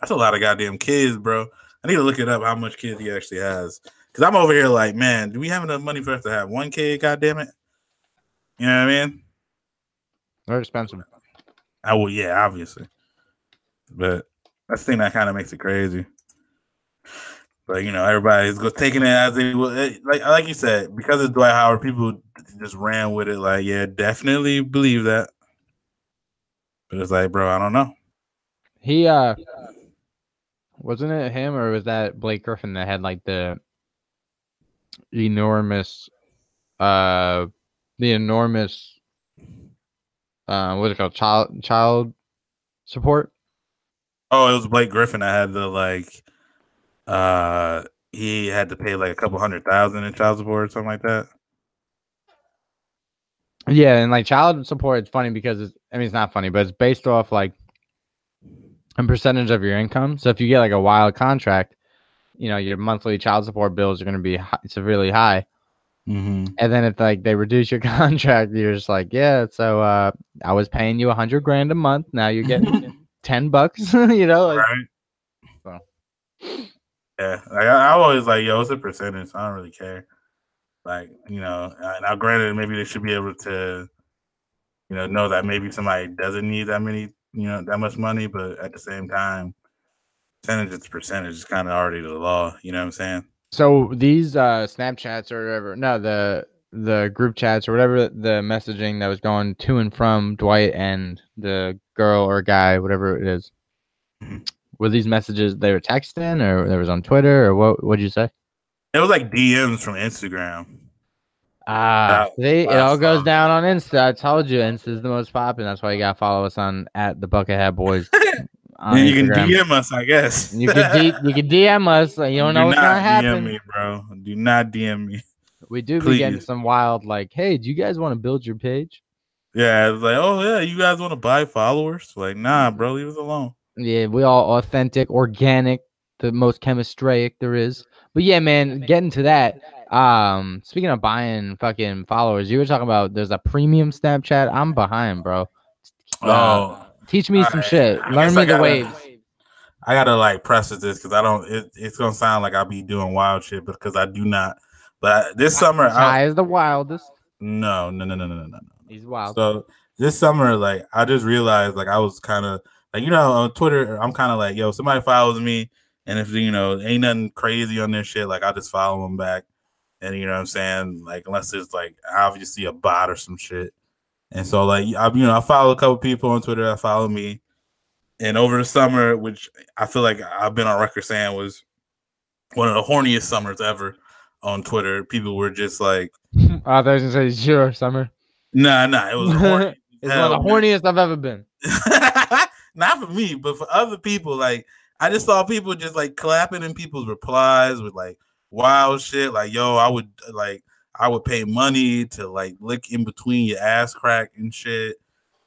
that's a lot of goddamn kids, bro. I need to look it up how much kids he actually has. Cause I'm over here like, man, do we have enough money for us to have one kid? God damn it. You know what I mean? They're expensive. I will, yeah, obviously. But that's the thing that kind of makes it crazy. But you know, everybody's taking it as they will. eh, Like like you said, because of Dwight Howard, people just ran with it. Like, yeah, definitely believe that. But it's like, bro, I don't know. He uh, wasn't it him or was that Blake Griffin that had like the enormous, uh, the enormous, uh, what's it called, child child support? Oh, it was Blake Griffin I had the like, uh, he had to pay like a couple hundred thousand in child support or something like that. Yeah, and like child support, it's funny because it's, I mean, it's not funny, but it's based off like a percentage of your income. So if you get like a wild contract, you know, your monthly child support bills are going to be hi- severely high. Mm-hmm. And then if like they reduce your contract, you're just like, yeah, so uh, I was paying you a hundred grand a month. Now you're getting ten bucks, you know? Like, Right. Yeah, like I, always like, yo, it's a percentage. I don't really care. Like, you know, uh, now granted, maybe they should be able to, you know, know that maybe somebody doesn't need that many, you know, that much money, but at the same time, percentage is percentage. It's kind of already the law. You know what I'm saying? So these uh Snapchats or whatever, no, the the group chats or whatever the messaging that was going to and from Dwight and the girl or guy, whatever it is. Mhm. Were these messages they were texting or there was on Twitter or what what'd you say? It was like DMs from Instagram. Ah, Wow. see, it all goes down on Insta. I told you, Insta is the most popular. That's why you gotta follow us on at the Bucket Hat Boys. on you can DM us, I guess. You can D- you can DM us. You don't know what's gonna DM happen. me, bro. Do not DM me. We do be getting some wild like, hey, do you guys want to build your page? Yeah, it's like, oh yeah, you guys want to buy followers? Like, nah, bro, leave us alone. Yeah, we all authentic, organic, the most chemistraic there is. But yeah, man, getting to that. Um, speaking of buying fucking followers, you were talking about there's a premium Snapchat. I'm behind, bro. Uh, Oh, teach me some alright. shit. Learn me I the gotta- waves. I gotta like preface this because I don't. It, it's gonna sound like I'll be doing wild shit because I do not. But I, this summer, I, is the wildest. no, no, no, no, no, no, no. He's wild. So this summer, like I just realized, like I was kind of like you know on Twitter, I'm kind of like, yo, somebody follows me, and if you know ain't nothing crazy on their shit, like I just follow them back, and you know what I'm saying, like unless it's like obviously a bot or some shit, and so like I, you know, I follow a couple people on Twitter that follow me, and over the summer, which I feel like I've been on record saying was one of the horniest summers ever on Twitter. People were just like, I was gonna say sure, summer. nah, nah, it was horny. It's one of the horniest I've ever been. not for me, but for other people. Like I just saw people just like clapping in people's replies with like wild shit. Like, yo, I would like I would pay money to like lick in between your ass crack and shit.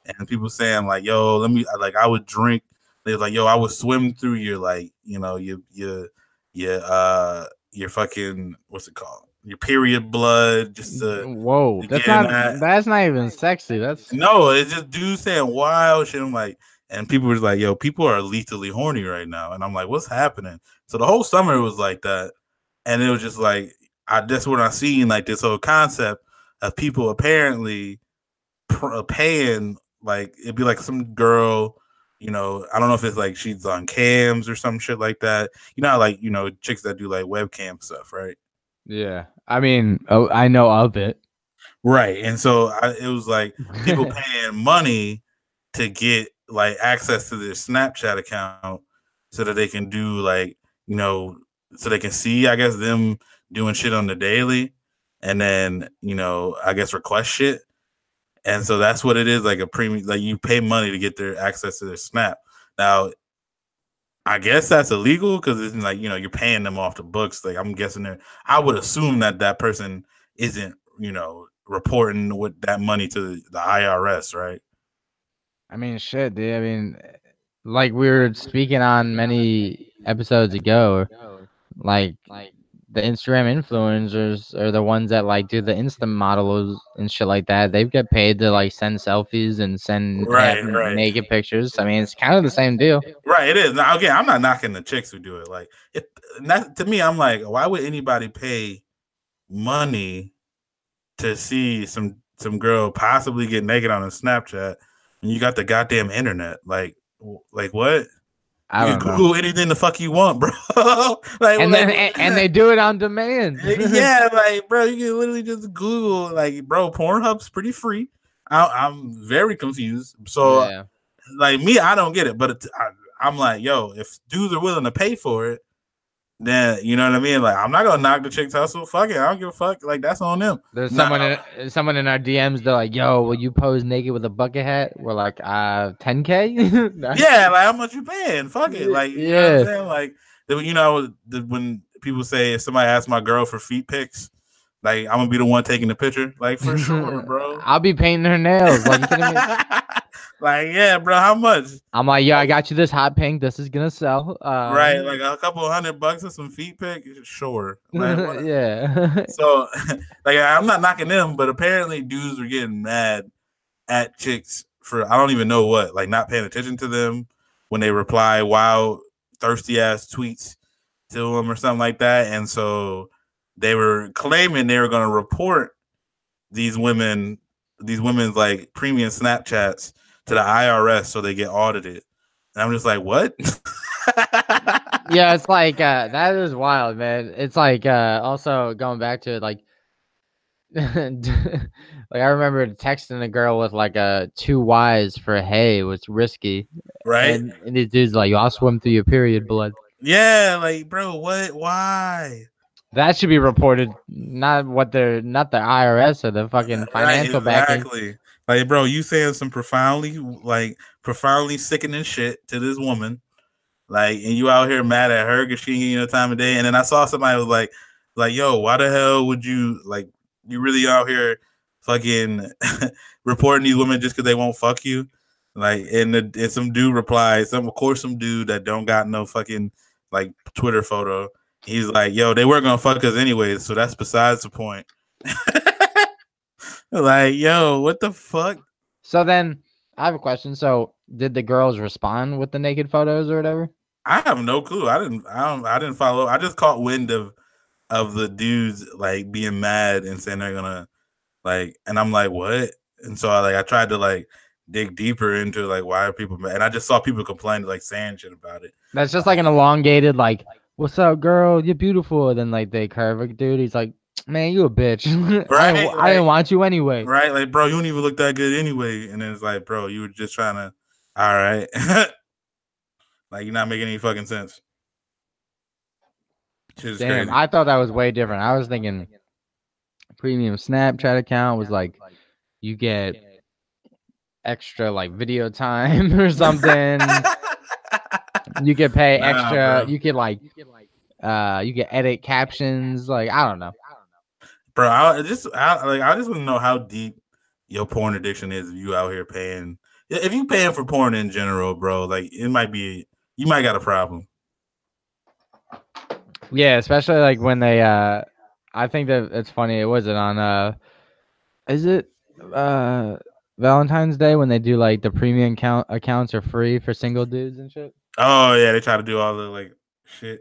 And people saying like, yo, let me like I would drink. They was like, yo, I would swim through your like, you know, your your your uh your fucking what's it called? Your period blood just to Whoa, that's not nah. that's not even sexy. That's no, it's just dudes saying wild shit. I'm like, and people were like, yo, people are lethally horny right now. And I'm like, what's happening? So the whole summer was like that. And it was just like, I that's what I seen, like this whole concept of people apparently pr- paying, like, it'd be like some girl, you know, I don't know if it's like she's on cams or some shit like that. You know, like, you know, chicks that do like webcam stuff, right? yeah. I mean, oh, I know of it. Right. And so I, it was like, people paying money to get like access to their Snapchat account so that they can do like you know so they can see I guess them doing shit on the daily and then you know I guess request shit and so that's what it is like a premium like you pay money to get their access to their Snap. Now I guess that's illegal because it's like you know you're paying them off the books. Like I'm guessing there I would assume that that person isn't you know reporting with that money to the IRS right? I mean, shit, dude. I mean, like we were speaking on many episodes ago, like like the Instagram influencers are the ones that like do the Insta models and shit like that. They get paid to like send selfies and send Right, half right. naked pictures. I mean, it's kind of the same deal. Right, it is. Now, again, I'm not knocking the chicks who do it. Like, it, that, to me, I'm like, why would anybody pay money to see some some girl possibly get naked on a Snapchat and you got the goddamn internet? Like, like what? I you don't can know. Google anything the fuck you want, bro. like, And like- then and, and they do it on demand. yeah, like, bro, you can literally just Google, like, bro, Pornhub's pretty free. I, I'm very confused. So, yeah. like me, I don't get it. But it, I, I'm like, yo, if dudes are willing to pay for it, then you know what I mean. Like, I'm not gonna knock the chick's hustle. Fuck it, I don't give a fuck. Like, that's on them. There's Nah. someone in someone in our DMs. They're like, "Yo, will you pose naked with a bucket hat?" We're like, "Uh, 10k." Yeah, like how much you paying? Fuck it. Like, you know what I'm Yeah. saying? Like, the- you know, the, when people say if somebody asks my girl for feet pics, like I'm gonna be the one taking the picture. Like for sure, bro. I'll be painting her nails. Like, you me? like, yeah, bro. How much? I'm like, "Yo, I got you this hot pink. This is gonna sell." Um, right, like a couple hundred bucks or some feet pic. Sure. Like, yeah. So, like, I'm not knocking them, but apparently dudes were getting mad at chicks for I don't even know what, like not paying attention to them when they reply wild, thirsty ass tweets to them or something like that, and so they were claiming they were to report these women, these women's like premium Snapchats to the IRS so they get audited. And I'm just like, what? yeah, it's like uh, that is wild, man. It's like uh, also going back to it, like, like I remember texting a girl with like a two Y's for hey was risky, right? And, and these dudes like, I'll swim through your period blood. Yeah, like, bro, what? Why? That should be reported, not what they're not the IRS or the fucking financial right, exactly. backing. Like, bro, you saying some profoundly, like, profoundly sickening shit to this woman, like, and you out here mad at her because she ain't getting no time of day. And then I saw somebody was like, like, yo, why the hell would you like? You really out here fucking reporting these women just because they won't fuck you? Like, and, the, and some dude replied, some of course some dude that don't got no fucking like Twitter photo. He's like, yo, they weren't gonna fuck us anyways, so that's besides the point. like, yo, what the fuck? So then I have a question. So did the girls respond with the naked photos or whatever? I have no clue. I didn't I don't I didn't follow. I just caught wind of of the dudes like being mad and saying they're gonna like and I'm like, what? And so I like I tried to like dig deeper into like why are people mad? And I just saw people complaining like saying shit about it. That's just like an elongated like, what's up, girl? You're beautiful. And then like they curve a dude. He's like, man, you a bitch. Right, I, didn't, right. I didn't want you anyway. Right? Like, bro, you don't even look that good anyway. And then it's like, bro, you were just trying to all right. like you're not making any fucking sense. Damn, crazy. I thought that was way different. I was thinking premium Snapchat account was like you get extra like video time or something. you could pay Nah, extra. bro. You could like uh you could edit captions. Like I don't know. Bro. I just, I, like, I just want to know how deep your porn addiction is. If you out here paying, if you paying for porn in general, bro, like it might be, you might got a problem. Yeah, especially like when they uh I think that it's funny. It was it on uh is it uh Valentine's Day when they do like the premium count accounts are free for single dudes and shit? Oh yeah, they try to do all the like shit,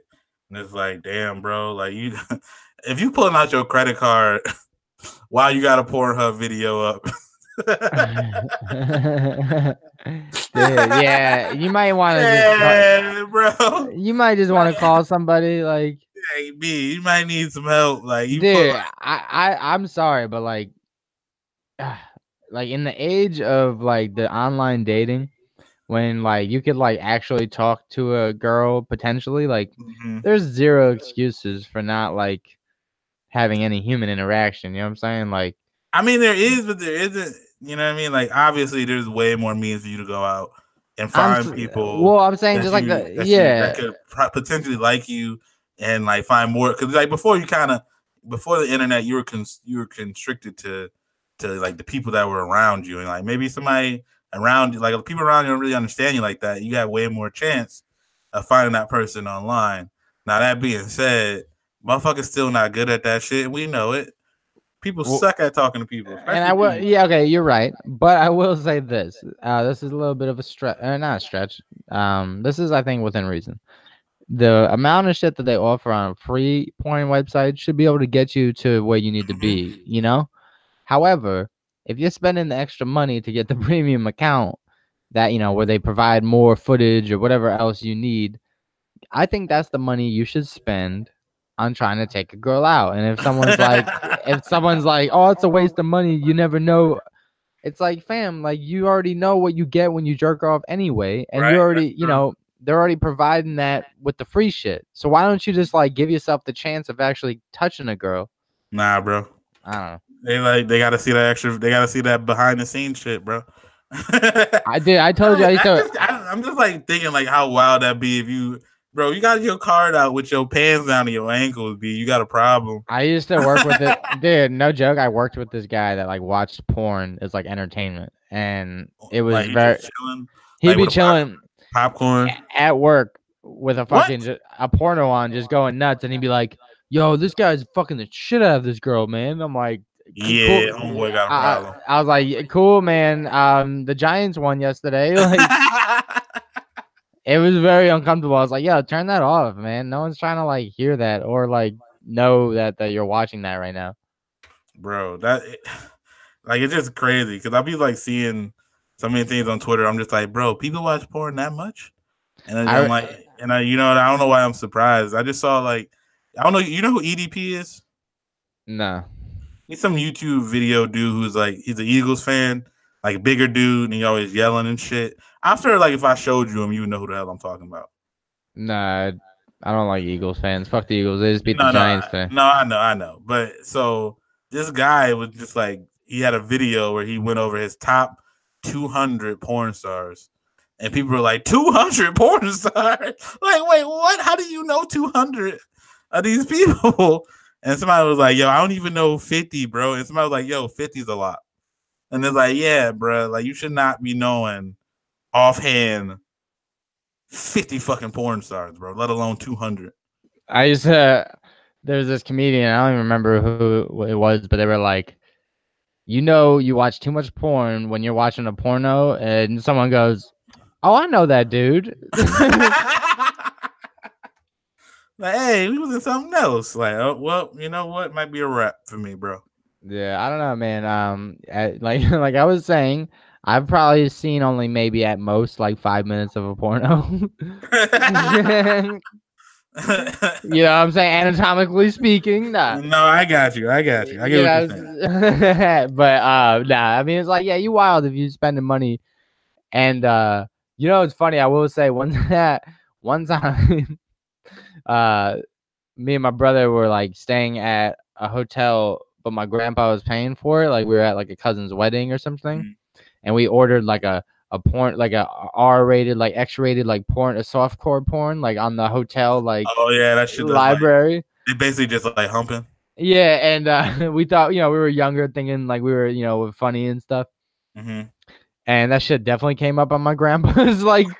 and it's like, damn, bro, like you, if you pulling out your credit card while you got a Pornhub video up. Dude, yeah, you might want to yeah, bro. you might just want to call somebody like Hey, B, you might need some help. Like you, dude, I, I I'm sorry, but like like in the age of like the online dating when like you could like actually talk to a girl potentially like Mhm. there's zero excuses for not like having any human interaction you know what i'm saying like I mean, there is, but there isn't. You know what I mean? Like, obviously, there's way more means for you to go out and I'm find people. well i'm saying just like the that you- yeah that could potentially like you and like find more. Because like before, you kind of before the internet, you were cons- you were constricted to to like the people that were around you, and like maybe somebody around you, like the people around you don't really understand you like that. You got way more chance of finding that person online. Now that being said, motherfuckers still not good at that shit. We know it. People Well- suck at talking to people. and i will people. yeah okay you're right but i will say this uh this is a little bit of a stretch uh, not a stretch um this is i think within reason the amount of shit that they offer on free porn websites should be able to get you to where you need to be you know however if you're spending the extra money to get the premium account that you know where they provide more footage or whatever else you need i think that's the money you should spend on trying to take a girl out. And if someone's like if someone's like oh it's a waste of money you never know. It's like fam like you already know what you get when you jerk off anyway. And Right, you already you know they're already providing that with the free shit. So why don't you just like give yourself the chance of actually touching a girl? Nah, bro. i don't know. They like they gotta see that extra. They gotta see that behind the scenes shit, bro. i did. I told you i used to just, I, am just like thinking like how wild that be if you, bro. You got your card out with your pants down to your ankles, b. You got a problem. I used to work with it, dude. No joke. I worked with this guy that like watched porn as like entertainment, and it was like, very. chilling, He'd like, be a pop- chilling popcorn. at work with a fucking ju- a porno on, just going nuts, and he'd be like, "Yo, this guy's fucking the shit out of this girl, man." I'm like, "Cool- Yeah, cool." homeboy got a I, problem. I, I was like, "Cool, man." Um, the Giants won yesterday. Like, it was very uncomfortable. I was like, "Yo, turn that off, man. No one's trying to like hear that or like know that that you're watching that right now." bro. That like it's just crazy because I'll be like seeing so many things on Twitter. I'm just like, bro, people watch porn that much, and then I- I'm like, and I, you know, I don't know why I'm surprised. I just saw like, I don't know, you know who EDP is? No. He's some YouTube video dude who's like, he's an Eagles fan, like bigger dude, and he always yelling and shit. After like, if I showed you him, you would know who the hell I'm talking about. No, I don't like Eagles fans. Fuck the Eagles. They just beat no, the no, Giants I- no, I know, I know. But so this guy was just like he had a video where he went over his top 200 porn stars, and people were like, 200 porn stars? Like, wait, what? How do you know 200 of these people? And somebody was like, yo, I don't even know 50, bro. And somebody was like, yo, 50 is a lot. And they're like, yeah, bro, like you should not be knowing offhand 50 fucking porn stars, bro, let alone 200. I used to. There's this comedian. I don't even remember who it was, but they were like, "You know, you watch too much porn when you're watching a porno," and someone goes, "Oh, I know that dude." like, hey, we was in something else. Like, oh, well, you know what? Might be a wrap for me, bro. yeah, I don't know, man. Um, I- like like I was saying, I've probably seen only maybe at most like five minutes of a porno. you know what I'm saying? Anatomically speaking, nah. no, I got you. I got you. I get You what you're know, saying. but uh nah, I mean it's like yeah, you wild if you're spending money. And uh you know it's funny, I will say one that one time uh me and my brother were like staying at a hotel, but my grandpa was paying for it. Like we were at like a cousin's wedding or something. Mhm. And we ordered like a a porn like a R rated, like X rated like porn a softcore porn, like on the hotel like Oh yeah, that shit. Library. library. they basically just like humping. Yeah, and uh, we thought, you know, we were younger, thinking like we were, you know, funny and stuff. hmm And that shit definitely came up on my grandpa's like,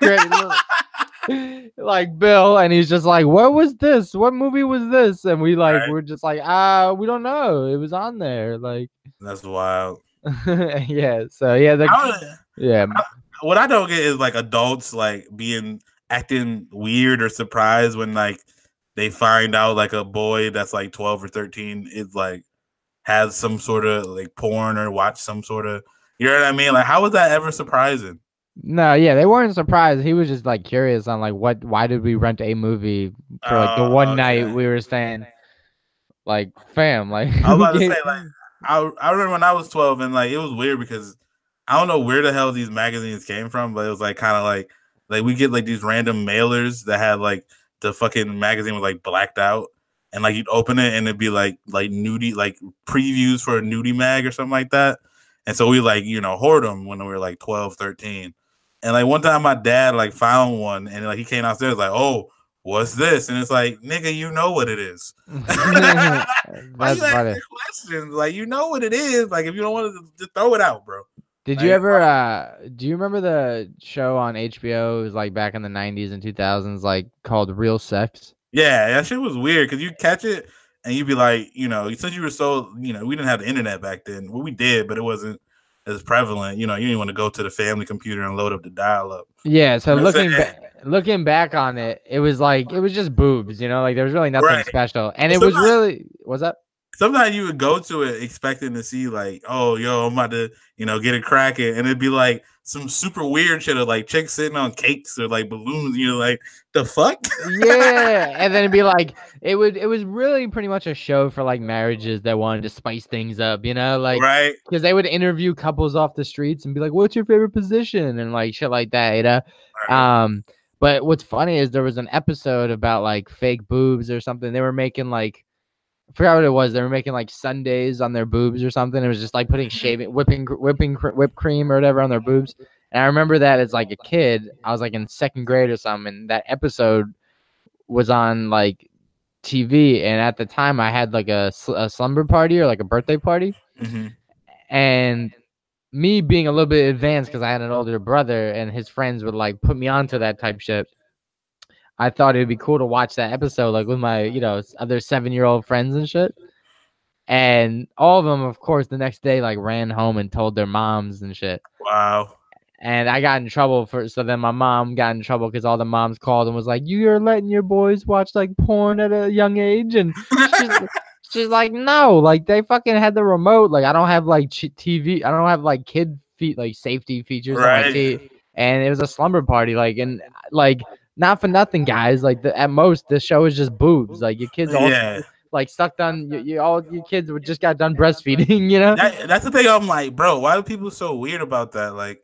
like Bill, and he's just like, "What was this? What movie was this?" And we like, Right. we're just like, "Ah, we don't know. It was on there." Like, That's wild. yeah. So yeah, the, I yeah, what I don't get is like adults like being acting weird or surprised when like they find out like a boy that's like 12 or 13 is like has some sort of like porn or watch some sort of you know what I mean? Like how was that ever surprising? no, yeah, they weren't surprised. He was just like curious on like what, why did we rent a movie for like the Oh, one night we were staying? Like, fam, like, I was about to say like I I remember when I was 12 and like it was weird because I don't know where the hell these magazines came from, but it was like kind of like like we get like these random mailers that had like the fucking magazine was like blacked out and like you'd open it and it'd be like like nudie like previews for a nudie mag or something like that. And so we like, you know, hoard them when we were like 12, 13. And like one time my dad like found one and like he came downstairs like, "Oh, what's this?" And it's like, "Nigga, you know what it is." Why you asking questions? Like you know what it is. Like if you don't want to, just throw it out, bro. Did you ever uh do you remember the show on HBO it was like back in the 90s and 2000s like called Real Sex? Yeah, that shit was weird because you catch it and you'd be like, you know, since you were so, you know, we didn't have the internet back then. Well, we did, but it wasn't as prevalent. You know, you didn't want to go to the family computer and load up the dial up. Yeah, so That's looking it. Looking back on it, it was like it was just boobs, you know, like there was really nothing Right. special. And it Well, was really what's up? Sometimes you would go to it expecting to see like, oh, yo, I'm about to, you know, get it cracking, and it'd be like some super weird shit of like chicks sitting on cakes or like balloons. you know, like, the fuck? yeah, and then it'd be like it would it was really pretty much a show for like marriages that wanted to spice things up, you know, like right? because they would interview couples off the streets and be like, "What's your favorite position?" and like shit like that, you know. Right. Um, but what's funny is there was an episode about like fake boobs or something. They were making like I forgot what it was. They were making like sundaes on their boobs or something. It was just like putting Mhm. shaving, whipping, whipping, whipped cream or whatever on their boobs. And I remember that as like a kid. I was like in second grade or something. And that episode was on like TV. And at the time, I had like a, sl- a slumber party or like a birthday party hmm and me being a little bit advanced because I had an older brother and his friends would like put me onto that type shit. I thought it'd be cool to watch that episode like with my you know other seven year old friends and shit. And all of them, of course, the next day like ran home and told their moms and shit. Wow. and I got in trouble for. So then my mom got in trouble because all the moms called and was like, "You're letting your boys watch like porn at a young age," and she's, like, "No, like they fucking had the remote. Like I don't have like ch- TV. I don't have like kid feet like safety features on my Right. TV." And it was a slumber party, like and like not for nothing, guys. Like the, at most, the show is just boobs. Like your kids all yeah. like sucked on. You, you all your kids just got done breastfeeding. You know. That, that's the thing. I'm like, bro, why are people so weird about that? Like,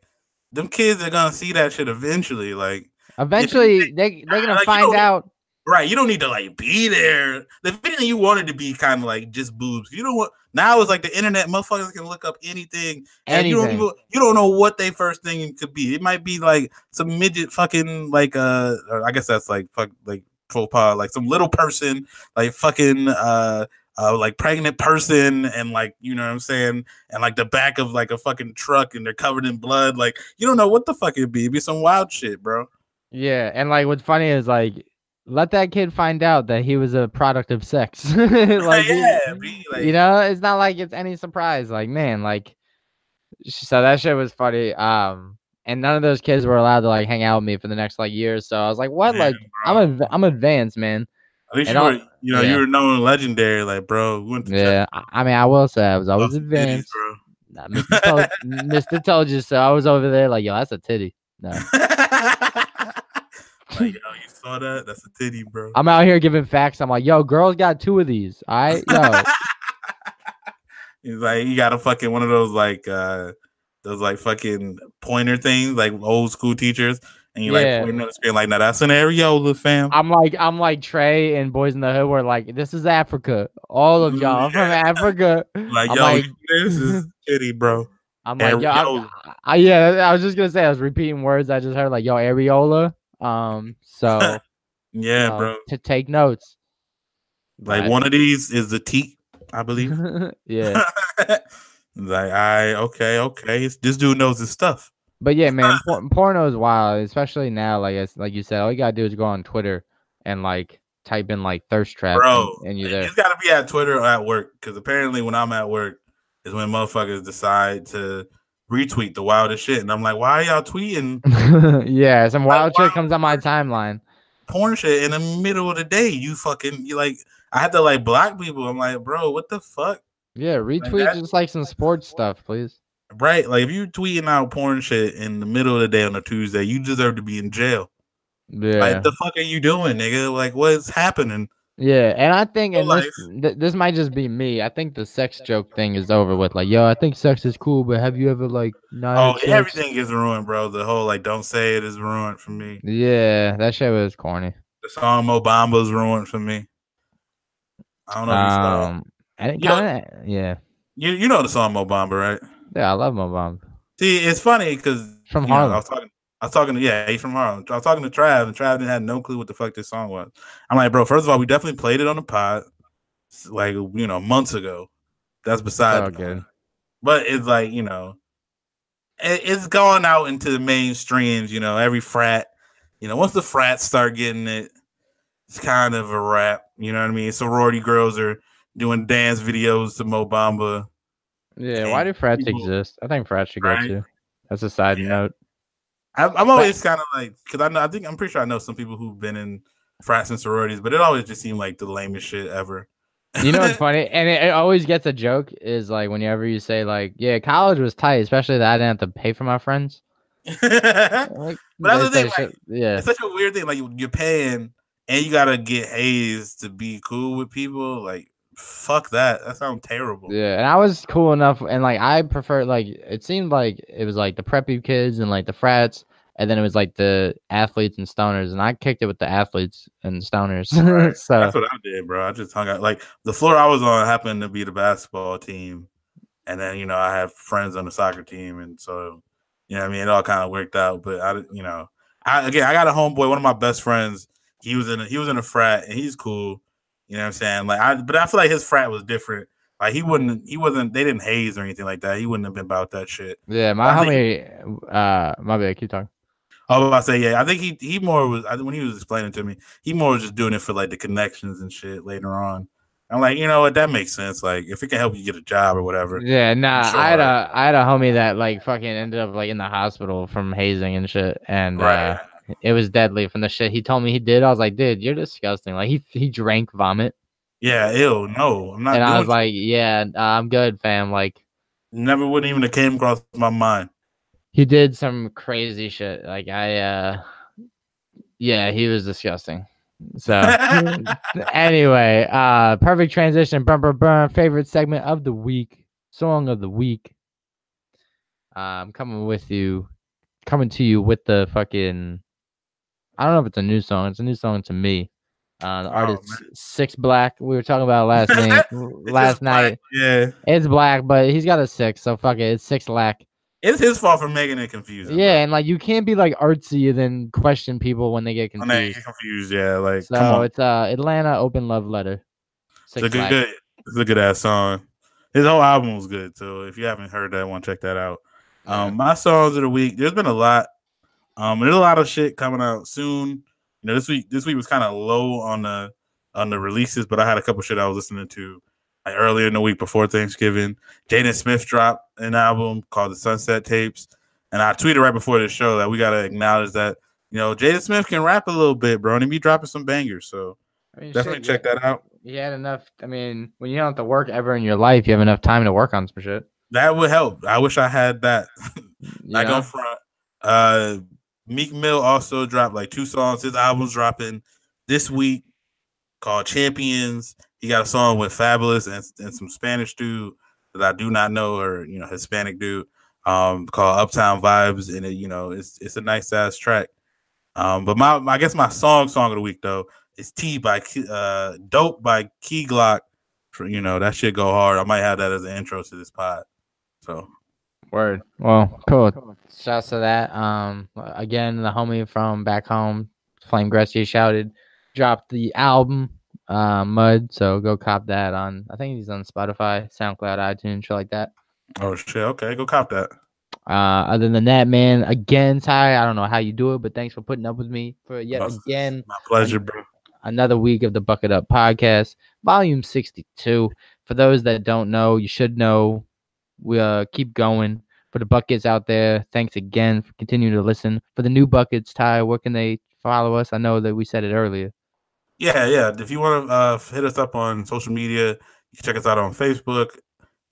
them kids are gonna see that shit eventually. Like, Eventually, they they're gonna like, find don't- out. Right? You don't need to like be there. The thing you wanted to be kind of like just boobs. You don't want now it's like the internet. Motherfuckers can look up anything, and you don't even you don't know what they first thing could be. It might be like some midget fucking like uh, or I guess that's like fuck like faux pas, like some little person, like fucking uh. Uh, like pregnant person and like you know what I'm saying and like the back of like a fucking truck and they're covered in blood like you don't know what the fuck it'd be it'd be some wild shit bro Yeah, and like what's funny is like let that kid find out that he was a product of sex. like yeah be like you know, it's not like it's any surprise. Like man, like so that shit was funny. Um, and none of those kids were allowed to like hang out with me for the next like year. So I was like, what? Damn, like bro. I'm adv- I'm advanced, man. At least And you were, you know, yeah. you were known legendary, like bro. We went to Yeah, I, I mean, I will say I was always Check- advanced. bro. Nah, Mr. Told, Mr. told you so. I was over there like, yo, that's a titty. No. like, yo, you saw that? That's a titty, bro. I'm out here giving facts. I'm like, yo, girls got two of these. All right, yo. He's like, you got a fucking one of those like uh those like fucking pointer things, like old school teachers, and you Yeah. like pointing on the screen like, now that's an areola, fam. I'm like, I'm like Trey and Boys in the Hood. Were like, this is Africa. All of y'all are from Africa. like, I'm yo, like- this is titty, bro. I'm like, yo, I, I- yeah. I was just gonna say, I was repeating words I just heard, like, yo, areola. Um, so Yeah, you know, bro. to take notes. Like one of these is the teat, I believe. yeah, like, I okay, okay. This dude knows his stuff. but yeah, man, por- porno is wild, especially now. Like, it's, like you said, all you gotta do is go on Twitter and like type in like thirst trap, bro. and, and you're there. It's got to be at Twitter or at work because apparently when I'm at work is when motherfuckers decide to retweet the wildest shit, and I'm like, why are y'all tweeting yeah, some wild shit comes on my timeline. porn shit in the middle of the day? You fucking you like. I had to like block people. I'm like, bro, what the fuck? Yeah, retweet that- just like some sports stuff, please. Right? Like if you tweeting out porn shit in the middle of the day on a Tuesday, you deserve to be in jail. Yeah. Like the fuck are you doing, nigga? Like what's happening? Yeah, and I think, and this, th- this might just be me. I think the sex joke thing is over with. Like, yo, I think sex is cool, but have you ever like not? Oh, sex? everything is ruined, bro. The whole like don't say it is ruined for me. Yeah, that shit was corny. The song Mo Bamba's ruined for me. I don't know you. Um, and it You know- kind of, yeah, You you know the song Mo Bamba, right? yeah, I love mom. See, it's funny because From I Harlem. was talking. I was talking to yeah, he's from Harlem. I was talking to Trav, and Trav didn't have no clue what the fuck this song was. I'm like, bro, first of all, we definitely played it on the pod, like you know, months ago. That's beside. point. But it's like you know, it, it's gone out into the mainstreams. You know, every frat. You know, once the frats start getting it, it's kind of a wrap. You know what I mean? Sorority girls are doing dance videos to Mo Bamba. Yeah, why do frats people- exist? I think frats should go Right? too. That's a side Yeah. note. I'm, I'm always kind of like because I know I think I'm pretty sure I know some people who've been in frats and sororities, but it always just seemed like the lamest shit ever. You know what's funny? And it, it always gets a joke is like whenever you say like, yeah, college was tight, especially that I didn't have to pay for my friends. it's Like, But that's the thing, like, yeah, such a weird thing. Like you- you're paying and you gotta get hazed to be cool with people. Like fuck that. That sounds terrible. yeah. And I was cool enough, and like I prefer like it seemed like it was like the preppy kids and like the frats, and then it was like the athletes and stoners, and I kicked it with the athletes and stoners. Right. so That's what I did, bro. I just hung out. Like the floor I was on happened to be the basketball team, and then you know I have friends on the soccer team, and so you know what I mean it all kind of worked out. But I, you know, I again I got a homeboy, one of my best friends. He was in a, he was in a frat, and he's cool. You know what I'm saying? Like I, but I feel like his frat was different. Like he wouldn't, he wasn't. They didn't haze or anything like that. He wouldn't have been about that shit. yeah, my I homie, uh, my bad, keep talking. I was about to say, yeah, I think he he more was when he was explaining to me, he more was just doing it for like the connections and shit later on. I'm like, you know what? That makes sense. Like, if it can help you get a job or whatever. Yeah, nah. Sure. I had a I had a homie that like fucking ended up like in the hospital from hazing and shit, and Right. uh, it was deadly from the shit he told me he did. I was like, dude, you're disgusting. Like he he drank vomit, Yeah, ew, no, I'm not and I was like, yeah, uh, I'm good, fam. Like never would even have came across my mind. He did some crazy shit. Like I, uh yeah, he was disgusting. So anyway, uh perfect transition. Burn, burn, burn. Favorite segment of the week, song of the week. Uh, I'm coming with you, coming to you with the fucking. I don't know if it's a new song. It's a new song to me. Uh, the Oh, artist Six Black. We were talking about last night. Last black. night, Yeah. it's black, but he's got a six, so fuck it. It's Six Lack. It's his fault for making it confusing. Yeah, and like you can't be like artsy and then question people when they get bro. When they confused. get confused, yeah, like So it's uh Atlanta Open Love Letter. It's a good, good it's a good ass song. His whole album was good, so if you haven't heard that one, check that out. Um, my songs of the week. There's been a lot. Um, there's a lot of shit coming out soon. You know, this week this week was kind of low on the on the releases, but I had a couple shit I was listening to like earlier in the week before Thanksgiving. Jaden Smith dropped an album called The Sunset Tapes, and I tweeted right before the show that we gotta acknowledge that you know Jaden Smith can rap a little bit, bro, and he be dropping some bangers. So I mean, definitely shit, check that out. You had enough. I mean, when you don't have to work ever in your life, you have enough time to work on some shit. That would help. I wish I had that. Like know? on front. Uh Meek Mill also dropped like two songs. His album's dropping this week called Champions. He got a song with Fabolous and, and some Spanish dude that I do not know or you know Hispanic dude um called Uptown Vibes and it, you know it's it's a nice ass track. Um but my I guess my song song of the week though is T by uh Dope by Key Glock. You know that shit go hard. I might have that as an intro to this pod. So Word. Well, cool. Shouts to that. Um, again, the homie from back home, Flame Gressy shouted, dropped the album, uh, Mud. So go cop that on. I think he's on Spotify, SoundCloud, iTunes, shit like that. oh shit, okay, go cop that. Uh, other than that, man, again, Ty, I don't know how you do it, but thanks for putting up with me for yet again My pleasure, bro. another week of the Bucket Up Podcast, volume 62. For those that don't know, you should know. We uh, keep going. For the buckets out there, thanks again for continuing to listen. For the new buckets, Ty, where can they follow us? I know that we said it earlier. Yeah, yeah. If you want to uh, hit us up on social media, you can check us out on Facebook.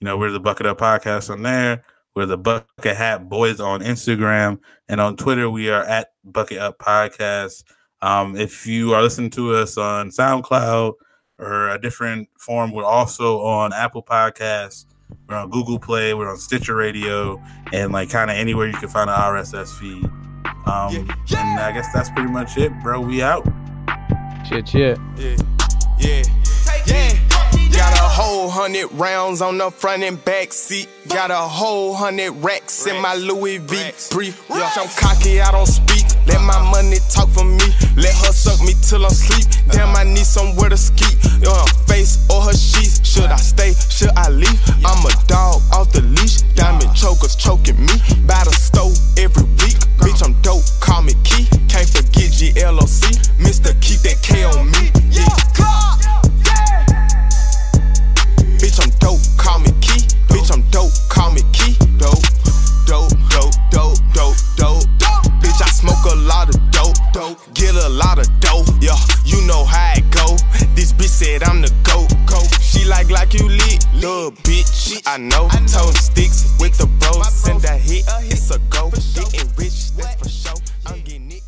You know, we're the Bucket Up Podcast on there. We're the Bucket Hat Boys on Instagram. And on Twitter, we are at Bucket Up Podcast. Um, if you are listening to us on SoundCloud or a different form, we're also on Apple Podcasts. We're on Google Play. We're on Stitcher Radio, and like kind of anywhere you can find an RSS feed. Um, And I guess that's pretty much it, bro. We out. Shit, shit. Yeah, yeah, yeah. Whole hundred rounds on the front and back seat. Got a whole hundred racks in my Louis V brief. Yeah, I'm cocky, I don't speak. Let my money talk for me. Let her suck me till I'm sleep. Damn, I need somewhere to ski. Uh, face or her sheets. Should I stay? Should I leave? I'm a dog off the leash. Diamond chokers choking me. By the stove every week. Bitch, I'm dope. Call me Key. Can't forget Glock. Mr. Keep that K on me. Yeah. Dope, call me Key. Bitch, I'm dope, call me Key. Dope, dope, dope, dope, dope, dope. Bitch, I smoke a lot of dope, dope. Get a lot of dope, yeah. You know how it go. This bitch said I'm the goat, goat. She like like you lit, little bitch. I know. Tone sticks with the bros. Send a hit, it's a go. Getting rich, that's for sure. I'm getting it.